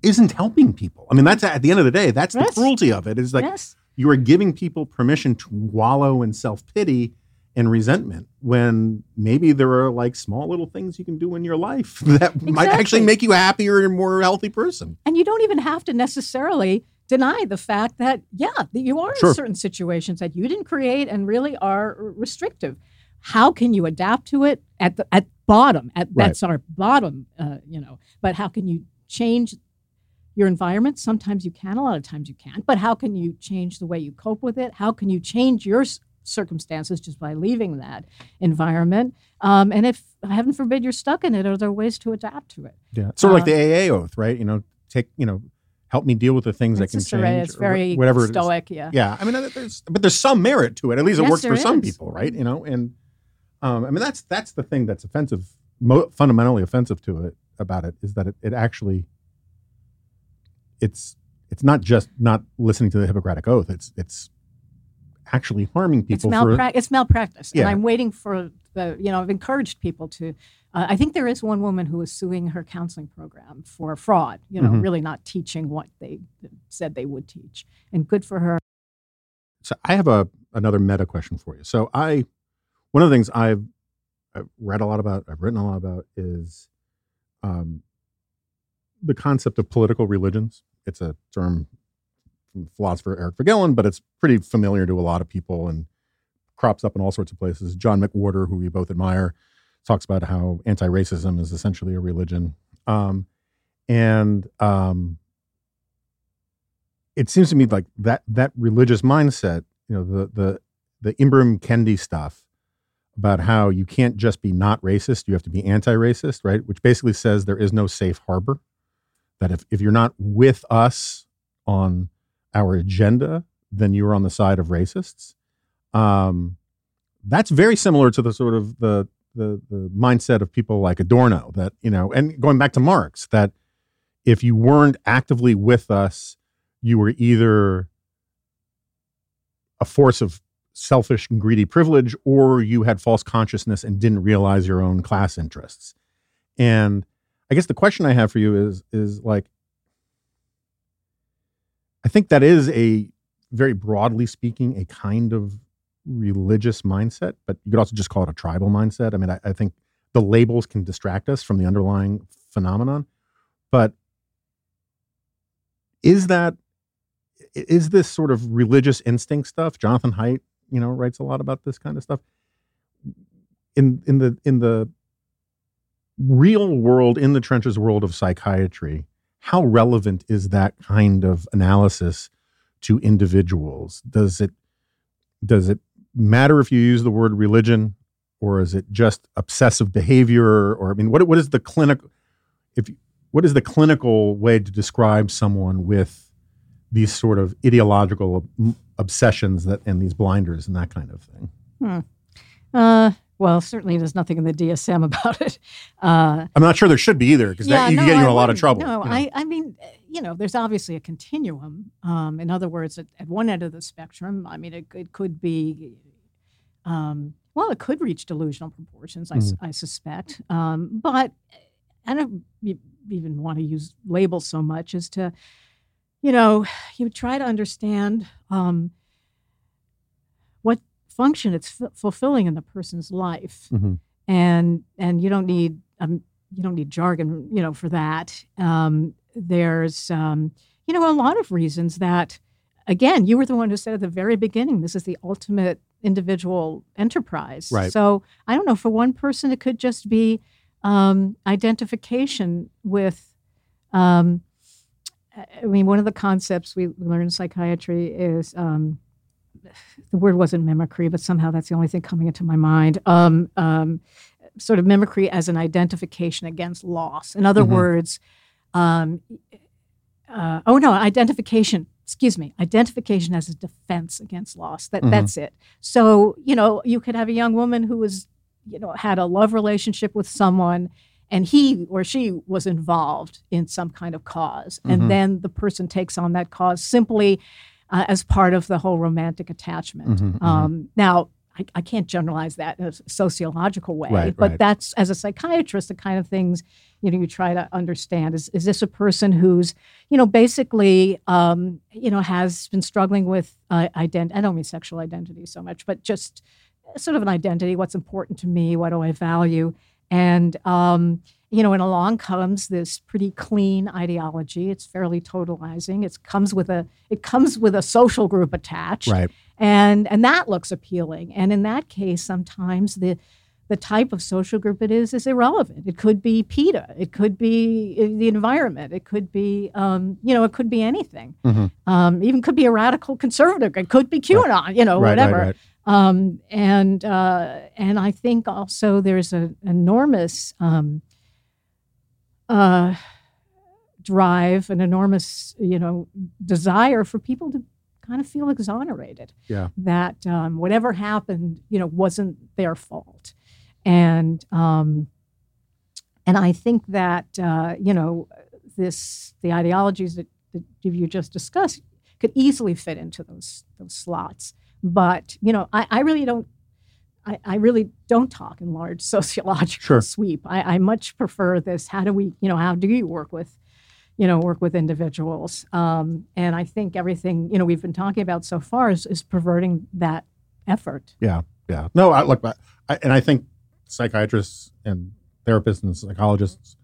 isn't helping people. I mean, that's at the end of the day, that's yes. the cruelty of it. Is like yes. you are giving people permission to wallow in self pity and resentment when maybe there are like small little things you can do in your life that exactly. might actually make you a happier and more healthy person. And you don't even have to necessarily deny the fact that, yeah, that you are sure. in certain situations that you didn't create and really are restrictive. How can you adapt to it at the at bottom? At right. that's our bottom, uh, you know. But how can you change your environment? Sometimes you can, a lot of times you can't. But how can you change the way you cope with it? How can you change your circumstances just by leaving that environment. Um, and if heaven forbid you're stuck in it, are there ways to adapt to it? Yeah, sort of uh, like the AA oath, right? You know, take you know, help me deal with the things that can change. It's very whatever stoic, yeah. Yeah, I mean, there's but there's some merit to it. At least it yes, works for is. some people, right? You know, and um, I mean that's that's the thing that's offensive, mo- fundamentally offensive to it about it is that it, it actually it's it's not just not listening to the Hippocratic oath. It's it's actually harming people. It's, malpra- it's malpractice. Yeah. And I'm waiting for the, you know, I've encouraged people to, uh, I think there is one woman who is suing her counseling program for fraud, you know, mm-hmm. really not teaching what they said they would teach. And good for her. So I have a another meta question for you. So I, one of the things I've, I've read a lot about, I've written a lot about is um, the concept of political religions. It's a term from philosopher Eric Voegelin, but it's pretty familiar to a lot of people and crops up in all sorts of places. John McWhorter, who we both admire, talks about how anti-racism is essentially a religion. Um, and um, it seems to me like that that religious mindset, you know, the the the Ibram Kendi stuff about how you can't just be not racist, you have to be anti-racist, right? Which basically says there is no safe harbor. That if, if you're not with us on our agenda, then you're on the side of racists. Um, that's very similar to the sort of the, the the mindset of people like Adorno that you know, and going back to Marx, that if you weren't actively with us, you were either a force of selfish and greedy privilege, or you had false consciousness and didn't realize your own class interests. And I guess the question I have for you is is like I think that is a very broadly speaking a kind of religious mindset, but you could also just call it a tribal mindset. I mean, I, I think the labels can distract us from the underlying phenomenon, but is that is this sort of religious instinct stuff? Jonathan Haidt, you know, writes a lot about this kind of stuff. In in the in the real world, in the trenches world of psychiatry, how relevant is that kind of analysis to individuals? Does it does it matter if you use the word religion, or is it just obsessive behavior? Or I mean, what what is the clinical if what is the clinical way to describe someone with these sort of ideological obsessions that and these blinders and that kind of thing? Hmm. Uh, well, certainly there's nothing in the DSM about it. Uh, I'm not sure there should be either because yeah, you no, get you in a lot of trouble. No, you know? I, I mean, you know, there's obviously a continuum. Um, in other words, at, at one end of the spectrum, I mean, it, it could be, um, well, it could reach delusional proportions, Mm-hmm. I suspect. Um, but I don't even want to use labels so much as to, you know, you try to understand um, what function it's f- fulfilling in the person's life Mhm. and and you don't need um, you don't need jargon you know for that um, there's um, you know a lot of reasons that again you were the one who said at the very beginning this is the ultimate individual enterprise Right. so i don't know for one person it could just be um, identification with um, i mean one of the concepts we learn in psychiatry is um, the word wasn't mimicry, but somehow that's the only thing coming into my mind. Um, um, sort of mimicry as an identification against loss. In other Mhm. words, um, uh, oh no, identification. Excuse me, identification as a defense against loss. That Mhm. that's it. So you know, you could have a young woman who was, you know, had a love relationship with someone. And he or she was involved in some kind of cause. Mhm. And then the person takes on that cause simply uh, as part of the whole romantic attachment. Mhm, mhm. Um, now, I, I can't generalize that in a sociological way, Right, but right. that's as a psychiatrist, the kind of things you know you try to understand. Is is this a person who's you know basically um, you know has been struggling with uh, identity? I don't mean sexual identity so much, but just sort of an identity. What's important to me? What do I value? And um, you know, and along comes this pretty clean ideology. It's fairly totalizing. It comes with a it comes with a social group attached, right. and and that looks appealing. And in that case, sometimes the the type of social group it is is irrelevant. It could be PETA. It could be uh, the environment. It could be um, you know it could be anything. Mhm. Um, even could be a radical conservative. It could be QAnon. You know right, whatever. right, right. Um, and uh, and I think also there's an enormous um, uh, drive, an enormous you know desire for people to kind of feel exonerated. Yeah. That um, whatever happened, you know, wasn't their fault, and um, and I think that uh, you know this the ideologies that, that you just discussed could easily fit into those those slots. But you know, I, I really don't. I, I really don't talk in large sociological Sure. sweep. I, I much prefer this. How do we, you know, how do you work with, you know, work with individuals? Um, and I think everything, you know, we've been talking about so far is, is perverting that effort. Yeah, yeah. No, I look, I, I- and I think psychiatrists and therapists and psychologists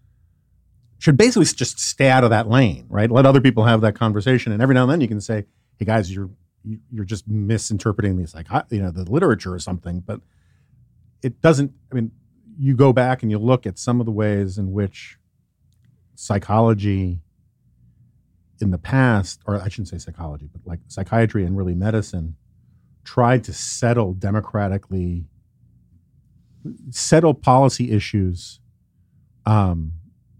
should basically just stay out of that lane, right? Let other people have that conversation, and every now and then you can say, "Hey guys, you're you're just misinterpreting these like you know the literature or something," but it doesn't. I mean, you go back and you look at some of the ways in which psychology in the past, or I shouldn't say psychology, but like psychiatry and really medicine, tried to settle democratically, settle policy issues um,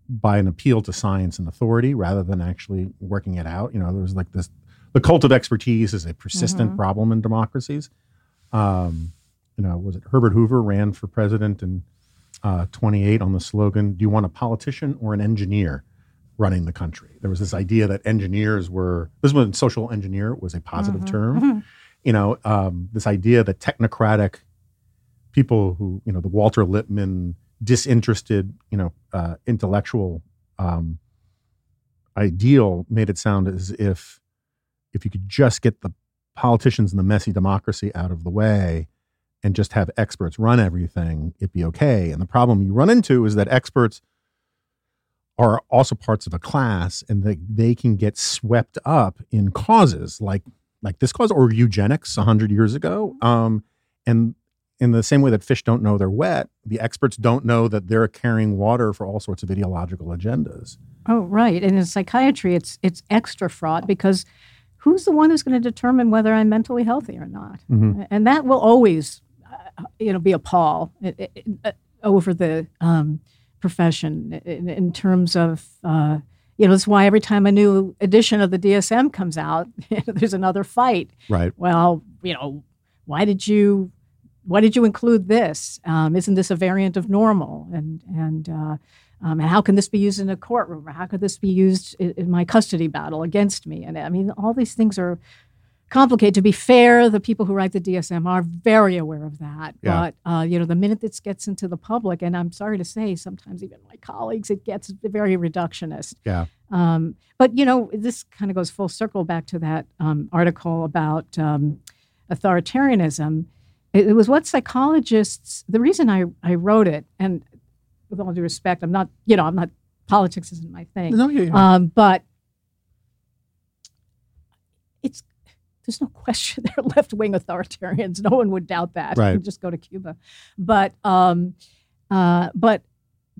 by an appeal to science and authority rather than actually working it out. You know, there was like this the cult of expertise is a persistent Mhm. problem in democracies. Um, you know, was it Herbert Hoover ran for president in uh, 28 on the slogan, Do you want a politician or an engineer running the country? There was this idea that engineers were, this was when social engineer was a positive term. You know, um, this idea that technocratic people who, you know, the Walter Lippmann, disinterested, you know, uh, intellectual um, ideal made it sound as if if you could just get the politicians and the messy democracy out of the way and just have experts run everything, it'd be okay. And the problem you run into is that experts are also parts of a class and they, they can get swept up in causes like like this cause or eugenics 100 years ago um, and in the same way that fish don't know they're wet the experts don't know that they're carrying water for all sorts of ideological agendas Oh, right. And in psychiatry, it's it's extra fraught because who's the one who's going to determine whether I'm mentally healthy or not? Mhm. And that will always, uh, you know, be a pall uh, uh, over the um, profession in, in terms of. Uh, you know, that's why every time a new edition of the DSM comes out, there's another fight. right Well, you know, why did you why did you include this? Um, isn't this a variant of normal? And and uh, um, and how can this be used in a courtroom? Or how could this be used in, in my custody battle against me? And I mean, all these things are complicated. To be fair, the people who write the DSM are very aware of that. Yeah. But uh, you know, the minute this gets into the public, and I'm sorry to say, sometimes even my colleagues, it gets very reductionist. yeah Um, but you know, this kind of goes full circle back to that um, article about um, authoritarianism. It, it was what psychologists. The reason I I wrote it, and with all due respect, I'm not you know I'm not politics isn't my thing. no yeah. Um, but it's there's no question they're left wing authoritarians. No one would doubt that. Right. Just go to Cuba. But um, uh, but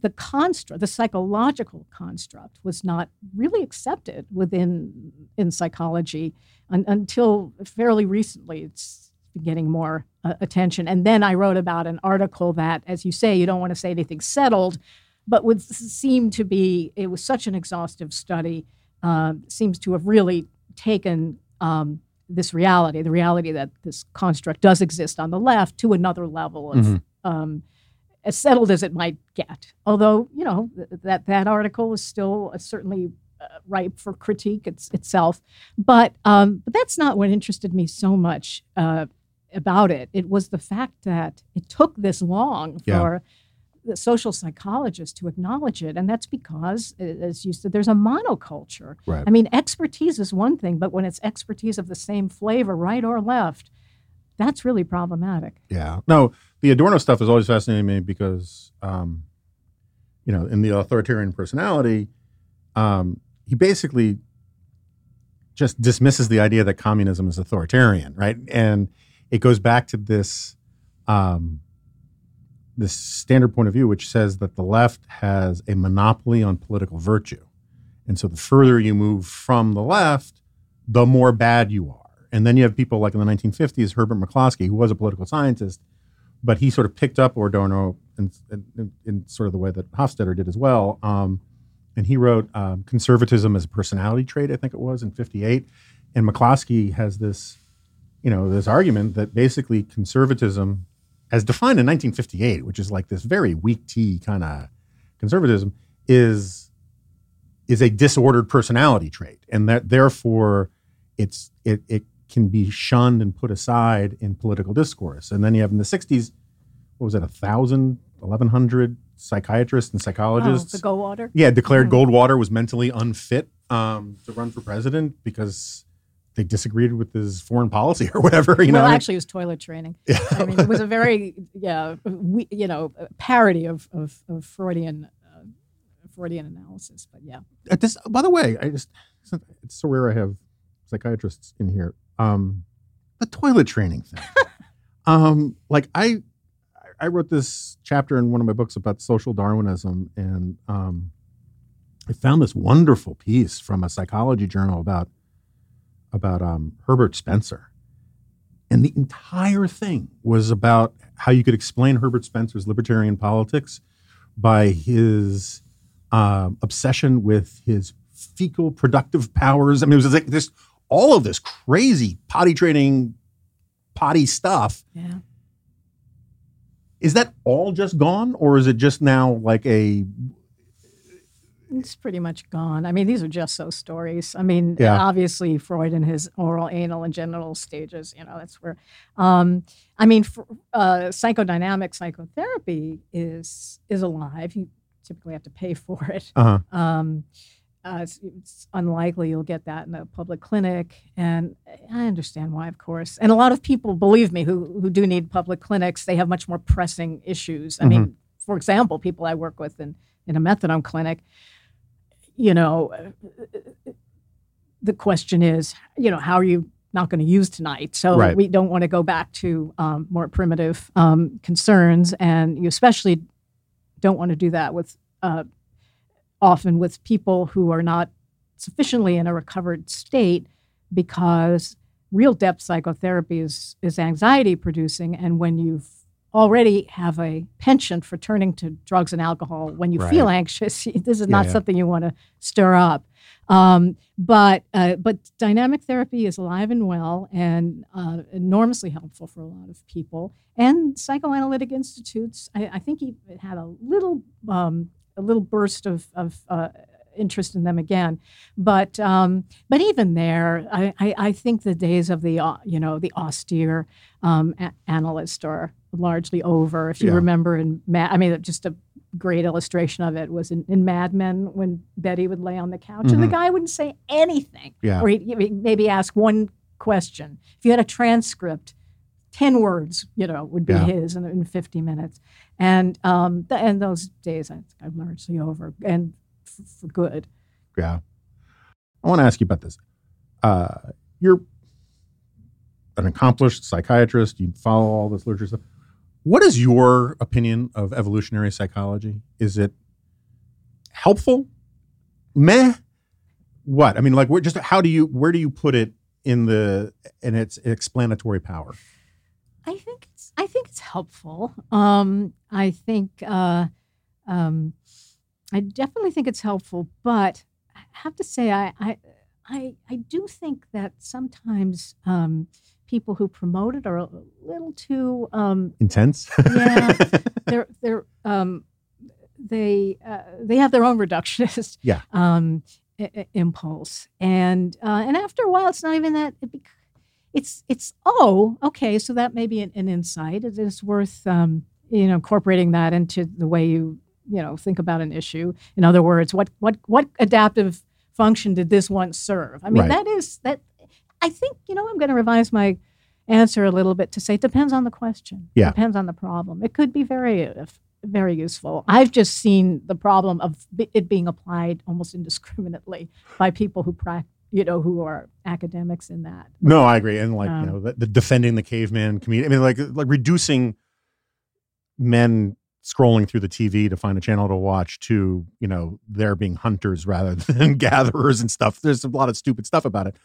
the construct, the psychological construct, was not really accepted within in psychology un- until fairly recently. It's getting more uh, attention. And then I wrote about an article that, as you say, you don't want to say anything settled, but would seem to be. It was such an exhaustive study. Uh, seems to have really taken um, this reality, the reality that this construct does exist on the left, to another level of Mhm. um, as settled as it might get. Although you know th- that that article is still uh, certainly uh, ripe for critique it's, itself, but um, but that's not what interested me so much uh, about it. It was the fact that it took this long Yeah. for the social psychologists to acknowledge it, and that's because, as you said, there's a monoculture. Right. I mean, expertise is one thing, but when it's expertise of the same flavor, right or left, that's really problematic. Yeah. No, the Adorno stuff is always fascinating to me because, um, you know, in the authoritarian personality, um, he basically just dismisses the idea that communism is authoritarian, right? And it goes back to this um, this standard point of view, which says that the left has a monopoly on political virtue, and so the further you move from the left, the more bad you are. And then you have people like in the 1950s, Herbert McClosky, who was a political scientist, but he sort of picked up Adorno in, in, in sort of the way that Hofstadter did as well. Um, and he wrote um, Conservatism as a Personality Trait, I think it was, in 58. And McClosky has this, you know, this argument that basically conservatism, as defined in 1958, which is like this very weak tea kind of conservatism, is is a disordered personality trait, and that therefore it's it it can be shunned and put aside in political discourse. And then you have in the 60s, what was it, a thousand, eleven hundred psychiatrists and Oh, psychologists the Goldwater? yeah, declared Mhm. Goldwater was mentally unfit um, to run for president because they disagreed with his foreign policy or whatever. You know, well, actually, it was toilet training. Yeah. I mean, it was a very, yeah, we, you know, parody of, of, of Freudian, uh, Freudian analysis, but yeah. At this, by the way, I just it's so rare I have psychiatrists in here. Um, the toilet training thing. um, like I, I wrote this chapter in one of my books about social Darwinism, and um, I found this wonderful piece from a psychology journal about about um, Herbert Spencer, and the entire thing was about how you could explain Herbert Spencer's libertarian politics by his uh, obsession with his fecal productive powers. I mean, it was like this all of this crazy potty training, potty stuff. Yeah. Is that all just gone, or is it just now like a It's pretty much gone. I mean, these are just so stories. I mean, Yeah. obviously Freud and his oral, anal, and genital stages. You know, that's where. Um, I mean, for, uh, psychodynamic psychotherapy is is alive. You typically have to pay for it. uh Um, uh, it's, it's unlikely you'll get that in a public clinic, and I understand why, of course. And a lot of people, believe me, who who do need public clinics, they have much more pressing issues. I mean, for example, people I work with in in a methadone clinic, you know, the question is, you know, how are you not going to use tonight? So Right. we don't want to go back to um, more primitive um, concerns, and you especially don't want to do that with uh, often with people who are not sufficiently in a recovered state because real depth psychotherapy is, is anxiety producing and when you already have a penchant for turning to drugs and alcohol when you feel anxious this is Yeah, not yeah. something you want to stir up um, but uh, but dynamic therapy is alive and well and uh, enormously helpful for a lot of people and psychoanalytic institutes I, I think he had a little um, a little burst of, of uh, interest in them again. But um, but even there, I, I, I think the days of the uh, you know the austere um, a- analyst are largely over. If you Yeah. remember in Mad, I mean, just a great illustration of it was in, in Mad Men when Betty would lay on the couch and the Mhm. guy wouldn't say anything, Yeah. or he'd, maybe ask one question. If you had a transcript. 10 words, you know, would be Yeah. his in, in 50 minutes. And um, th- and those days I, I'm largely over and f- for good. Yeah. I want to ask you about this. Uh, you're an accomplished psychiatrist. You follow all this literature stuff. What is your opinion of evolutionary psychology? Is it helpful? Meh? What? I mean, like, where, just how do you, where do you put it in the, in its explanatory power? I think it's I think it's helpful. Um, I think uh, um, I definitely think it's helpful, but I have to say I I I, I do think that sometimes um, people who promote it are a little too um, Intense? Yeah. they're they're um, they uh, they have their own reductionist Yeah. um, i- i- impulse, and uh, and after a while, it's not even that. It bec- it's it's oh okay, so that may be an, an insight. It is worth um, you know incorporating that into the way you you know think about an issue. In other words, what what what adaptive function did this once serve? I mean, Right. that is that. I think you know I'm going to revise my answer a little bit to say it depends on the question. Yeah. depends on the problem. It could be very uh, very useful. I've just seen the problem of it being applied almost indiscriminately by people who practice. You know, who are academics in that. No, I agree. And like, Um, you know, the, the defending the caveman community. I mean, like, like reducing men scrolling through the TV to find a channel to watch to, you know, they're being hunters rather than gatherers and stuff. There's a lot of stupid stuff about it.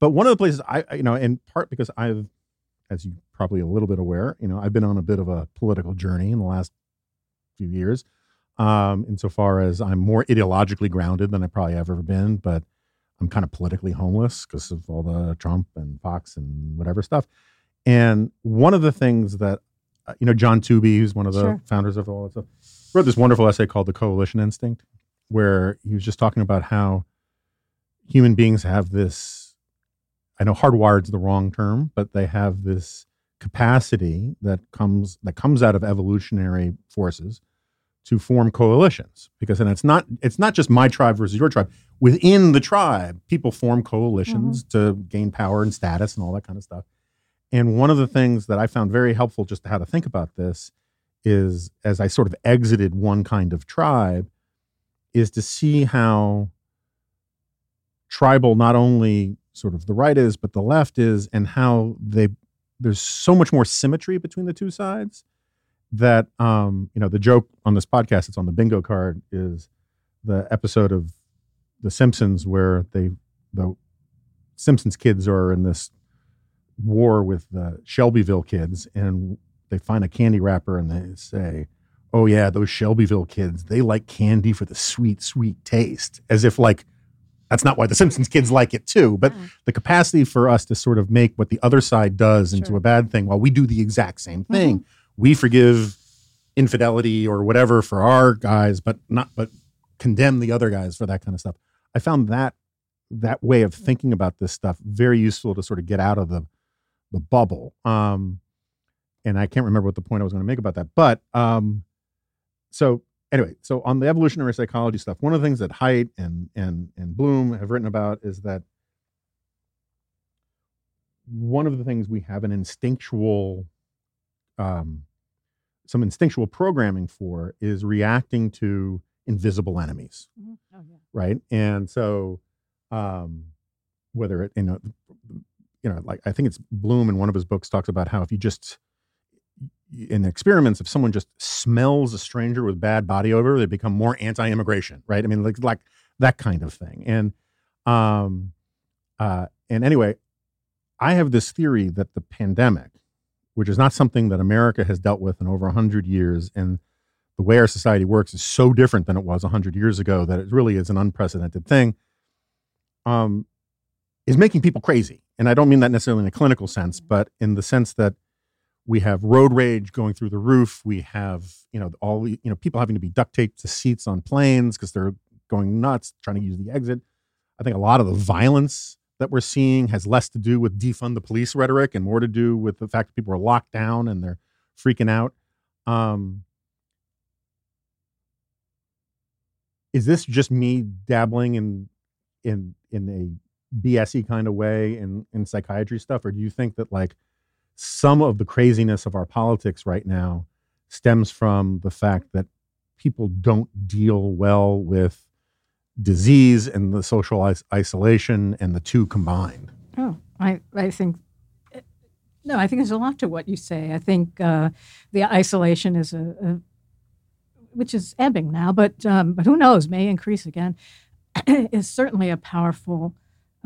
But one of the places I, you know, in part because I've, as you probably a little bit aware, you know, I've been on a bit of a political journey in the last few years. Um, insofar as I'm more ideologically grounded than I probably have ever been, but I'm kind of politically homeless because of all the Trump and Fox and whatever stuff. And one of the things that, uh, you know, John Tooby, who's one of the Sure. founders of all that stuff, wrote this wonderful essay called The Coalition Instinct, where he was just talking about how human beings have this, I know hardwired is the wrong term, but they have this capacity that comes that comes out of evolutionary forces to form coalitions. Because then it's not it's not just my tribe versus your tribe. Within the tribe people form coalitions mm-hmm. to gain power and status and all that kind of stuff. And one of the things that i found very helpful just to how to think about this is as i sort of exited one kind of tribe is to see how tribal not only sort of the right is, but the left is, and how they there's so much more symmetry between the two sides that um, you know the joke on this podcast it's on the bingo card is the episode of the simpsons where they the simpsons kids are in this war with the shelbyville kids and they find a candy wrapper and they say oh yeah those shelbyville kids they like candy for the sweet sweet taste as if like that's not why the simpsons kids like it too but the capacity for us to sort of make what the other side does into a bad thing while we do the exact same thing we forgive infidelity or whatever for our guys but not but condemn the other guys for that kind of stuff. I found that that way of thinking about this stuff very useful to sort of get out of the the bubble um and i can't remember what the point i was going to make about that but um so anyway so on the evolutionary psychology stuff one of the things that Haidt and and and bloom have written about is that one of the things we have an instinctual um some instinctual programming for is reacting to invisible enemies Mhm. Oh, yeah. right and so um whether it you know you know like i think it's bloom in one of his books talks about how if you just in experiments if someone just smells a stranger with bad body odor they become more anti-immigration right? I mean like like that kind of thing. And um uh and anyway i have this theory that the pandemic which is not something that america has dealt with in over 100 years and the way our society works is so different than it was 100 years ago that it really is an unprecedented thing um, is making people crazy. And i don't mean that necessarily in a clinical sense but in the sense that we have road rage going through the roof. We have you know all you know people having to be duct taped to seats on planes because they're going nuts trying to use the exit. I think a lot of the violence that we're seeing has less to do with defund the police rhetoric and more to do with the fact that people are locked down and they're freaking out. Um, is this just me dabbling in in in a BSE kind of way in in psychiatry stuff, or do you think that like some of the craziness of our politics right now stems from the fact that people don't deal well with disease and the social is- isolation and the two combined? Oh, I, I think, no, I think there's a lot to what you say. I think uh, the isolation is a, a, which is ebbing now, but um, but who knows, may increase again, is certainly a powerful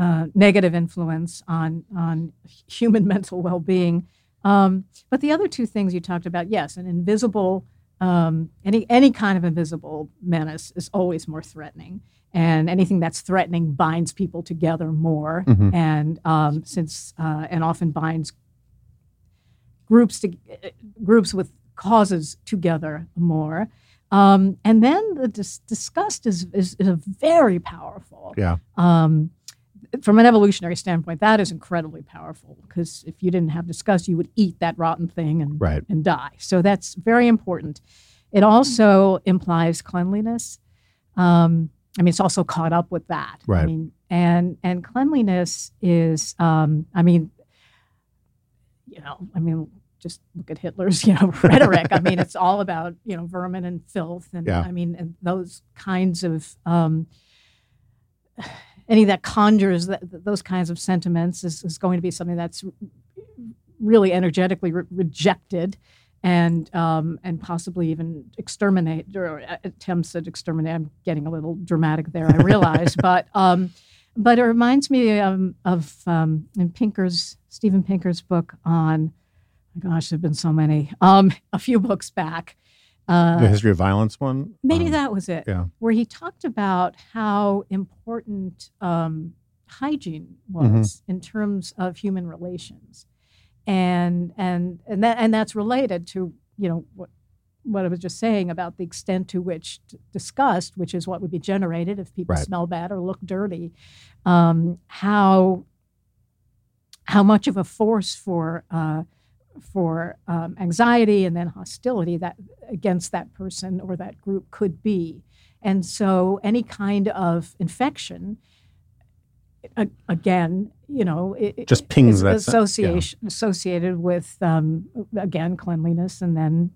uh, negative influence on on human mental well-being. Um, but the other two things you talked about, yes, an invisible, um, any any kind of invisible menace is always more threatening, and anything that's threatening binds people together more, Mhm. and um, since uh, and often binds groups to groups with causes together more. Um, and then the dis- disgust is, is, is a very powerful. Yeah. Um, from an evolutionary standpoint, that is incredibly powerful because if you didn't have disgust, you would eat that rotten thing and, Right. and die. So that's very important. It also implies cleanliness. Um, I mean, it's also caught up with that. Right. I mean, and and cleanliness is, um, I mean, you know, I mean, just look at Hitler's, you know, rhetoric. I mean, it's all about you know vermin and filth, and Yeah. I mean, and those kinds of um, any that conjures that, those kinds of sentiments is, is going to be something that's really energetically re- rejected. And um, and possibly even exterminate or uh, attempts at exterminate. I'm getting a little dramatic there, I realize, but um, but it reminds me um, of um, in Pinker's Steven Pinker's book on gosh, there've been so many. Um, a few books back, uh, the history of violence one. maybe Um, that was it, yeah. where he talked about how important um, hygiene Mm-hmm. was in terms of human relations, and and and that and that's related to you know what what I was just saying about the extent to which disgust, which is what would be generated if people Right. smell bad or look dirty, um, how how much of a force for uh, for um, anxiety and then hostility that against that person or that group could be, and so any kind of infection. Again, you know, it, Just pings that sen- yeah. association associated with um, again cleanliness and then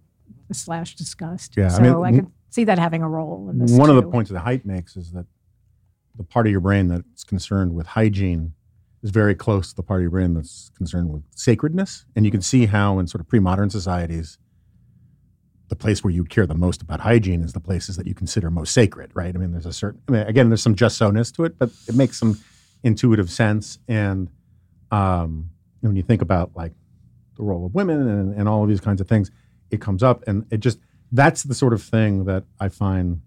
slash disgust. Yeah, I so mean, I, could see that having a role in this. One of the points that Haidt makes is that the part of your brain that's concerned with hygiene is very close to the party your brain that's concerned with sacredness. And you can see how in sort of pre-modern societies, the place where you care the most about hygiene is the places that you consider most sacred, right? I mean, there's a certain, I mean, again, there's some just so-ness to it, but it makes some intuitive sense. And um, when you think about like the role of women and, and all of these kinds of things, it comes up and it just, that's the sort of thing that I find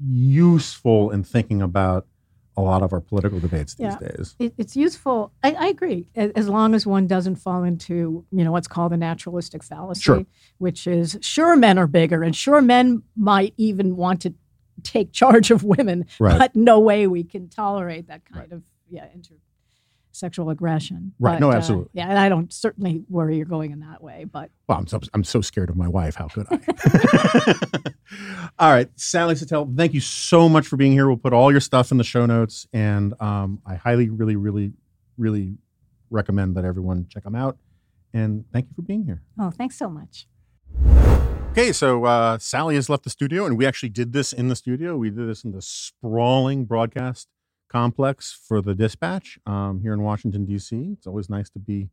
useful in thinking about a lot of our political debates these Yeah. days. It, it's useful. I, I agree, as long as one doesn't fall into you know what's called the naturalistic fallacy, Sure. which is sure men are bigger, and sure men might even want to take charge of women, Right. but no way we can tolerate that kind of yeah intersexual aggression. Right. But, No, uh, absolutely. yeah, and I don't certainly worry you're going in that way, but Well, I'm so, I'm so scared of my wife. How could I? all right, Sally Satel, thank you so much for being here. We'll put all your stuff in the show notes, and um, I highly, really, really, really recommend that everyone check them out. And thank you for being here. oh, thanks so much. Okay, so uh, Sally has left the studio, and we actually did this in the studio. We did this in the sprawling broadcast complex for the Dispatch um, here in Washington D.C. It's always nice to be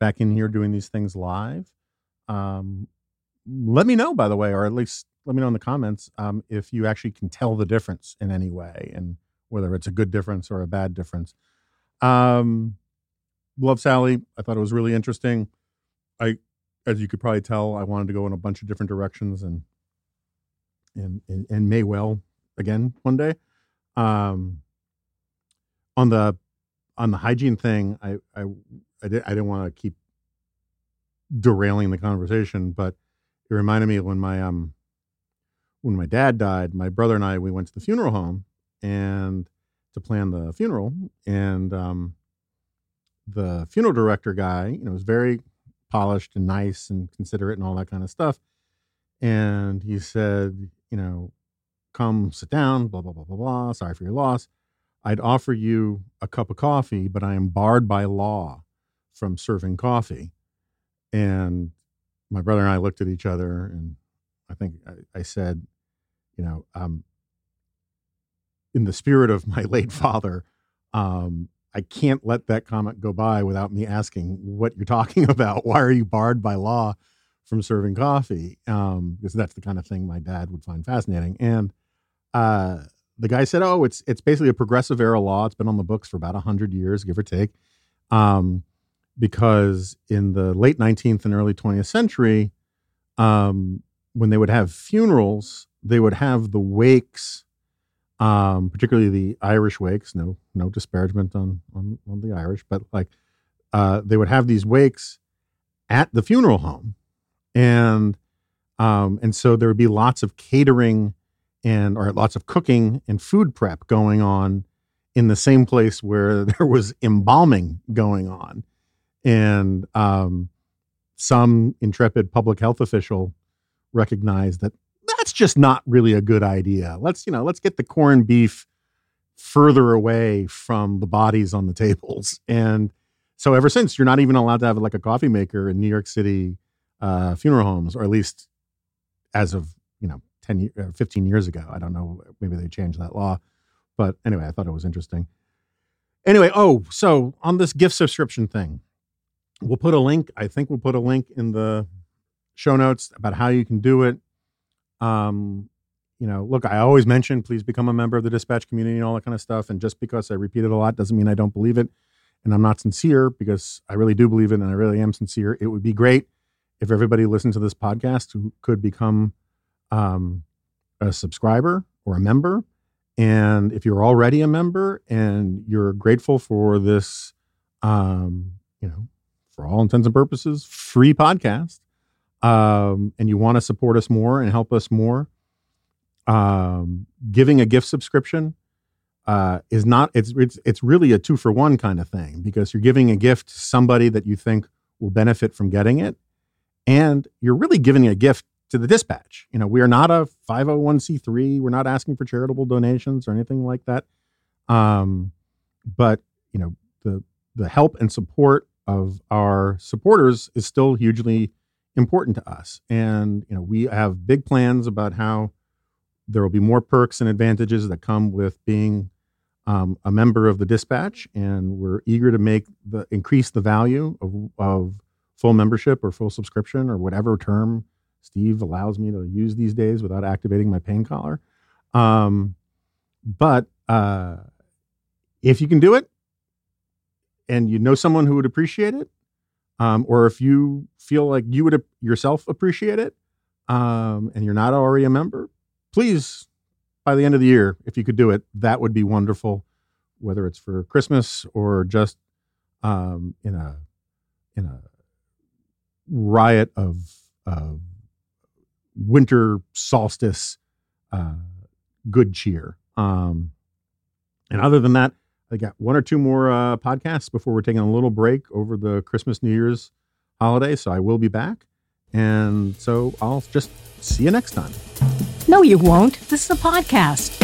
back in here doing these things live. Um, let me know, by the way, or at least let me know in the comments um, if you actually can tell the difference in any way, and whether it's a good difference or a bad difference. Um, love Sally. I thought it was really interesting. I as you could probably tell, I wanted to go in a bunch of different directions and and and, and may well again one day. Um, on the on the hygiene thing, I I I, did, I didn't want to keep derailing the conversation, but it reminded me when my um when my dad died. My brother and I we went to the funeral home and to plan the funeral, and um, the funeral director guy, you know, was very polished and nice and considerate and all that kind of stuff. And he said, you know, come sit down, blah, blah, blah, blah, blah. Sorry for your loss. I'd offer you a cup of coffee, but I am barred by law from serving coffee. And my brother and I looked at each other and I think I, I said, you know, um, in the spirit of my late father, um, I can't let that comment go by without me asking what you're talking about. Why are you barred by law from serving coffee? Um, because that's the kind of thing my dad would find fascinating. And uh, the guy said, "Oh, it's it's basically a progressive era law. It's been on the books for about hundred years, give or take." Um, because in the late 19th and early 20th century, um, when they would have funerals, they would have the wakes um, particularly the Irish wakes. No, no disparagement on on, on the Irish, but like uh, they would have these wakes at the funeral home, and um, and so there would be lots of catering and or lots of cooking and food prep going on in the same place where there was embalming going on, and um, some intrepid public health official recognized that that's just not really a good idea. Let's, you know, let's get the corned beef further away from the bodies on the tables. And so ever since, you're not even allowed to have like a coffee maker in New York City uh, funeral homes, or at least as of, you know, 10, ye- uh, 15 years ago. I don't know. Maybe they changed that law. But anyway, I thought it was interesting. Anyway, oh, so on this gift subscription thing, we'll put a link. I think we'll put a link in the show notes about how you can do it um, you know, look, I always mention please become a member of the dispatch community and all that kind of stuff. And just because I repeat it a lot doesn't mean I don't believe it. And I'm not sincere because I really do believe it and I really am sincere. It would be great if everybody listened to this podcast who could become um, a subscriber or a member. And if you're already a member and you're grateful for this, um, you know, for all intents and purposes, free podcast, um, and you want to support us more and help us more, um, giving a gift subscription uh, is not it's, it's it's really a two for one kind of thing because you're giving a gift to somebody that you think will benefit from getting it, and you're really giving a gift to the dispatch. You know, we are not a 501c3. We're not asking for charitable donations or anything like that. Um, but you know, the the help and support of our supporters is still hugely important to us. And you know, we have big plans about how there will be more perks and advantages that come with being um, a member of the dispatch, and we're eager to make the increase the value of, of full membership or full subscription or whatever term Steve allows me to use these days without activating my pain collar. Um, but uh, if you can do it, and you know someone who would appreciate it, um, or if you feel like you would yourself appreciate it, um, and you're not already a member, please, by the end of the year, if you could do it, that would be wonderful. Whether it's for Christmas or just um, in a in a riot of uh, winter solstice uh, good cheer. Um, and other than that, I got one or two more uh, podcasts before we're taking a little break over the Christmas New Year's holiday. So I will be back. And so I'll just see you next time. No, you won't. This is a podcast.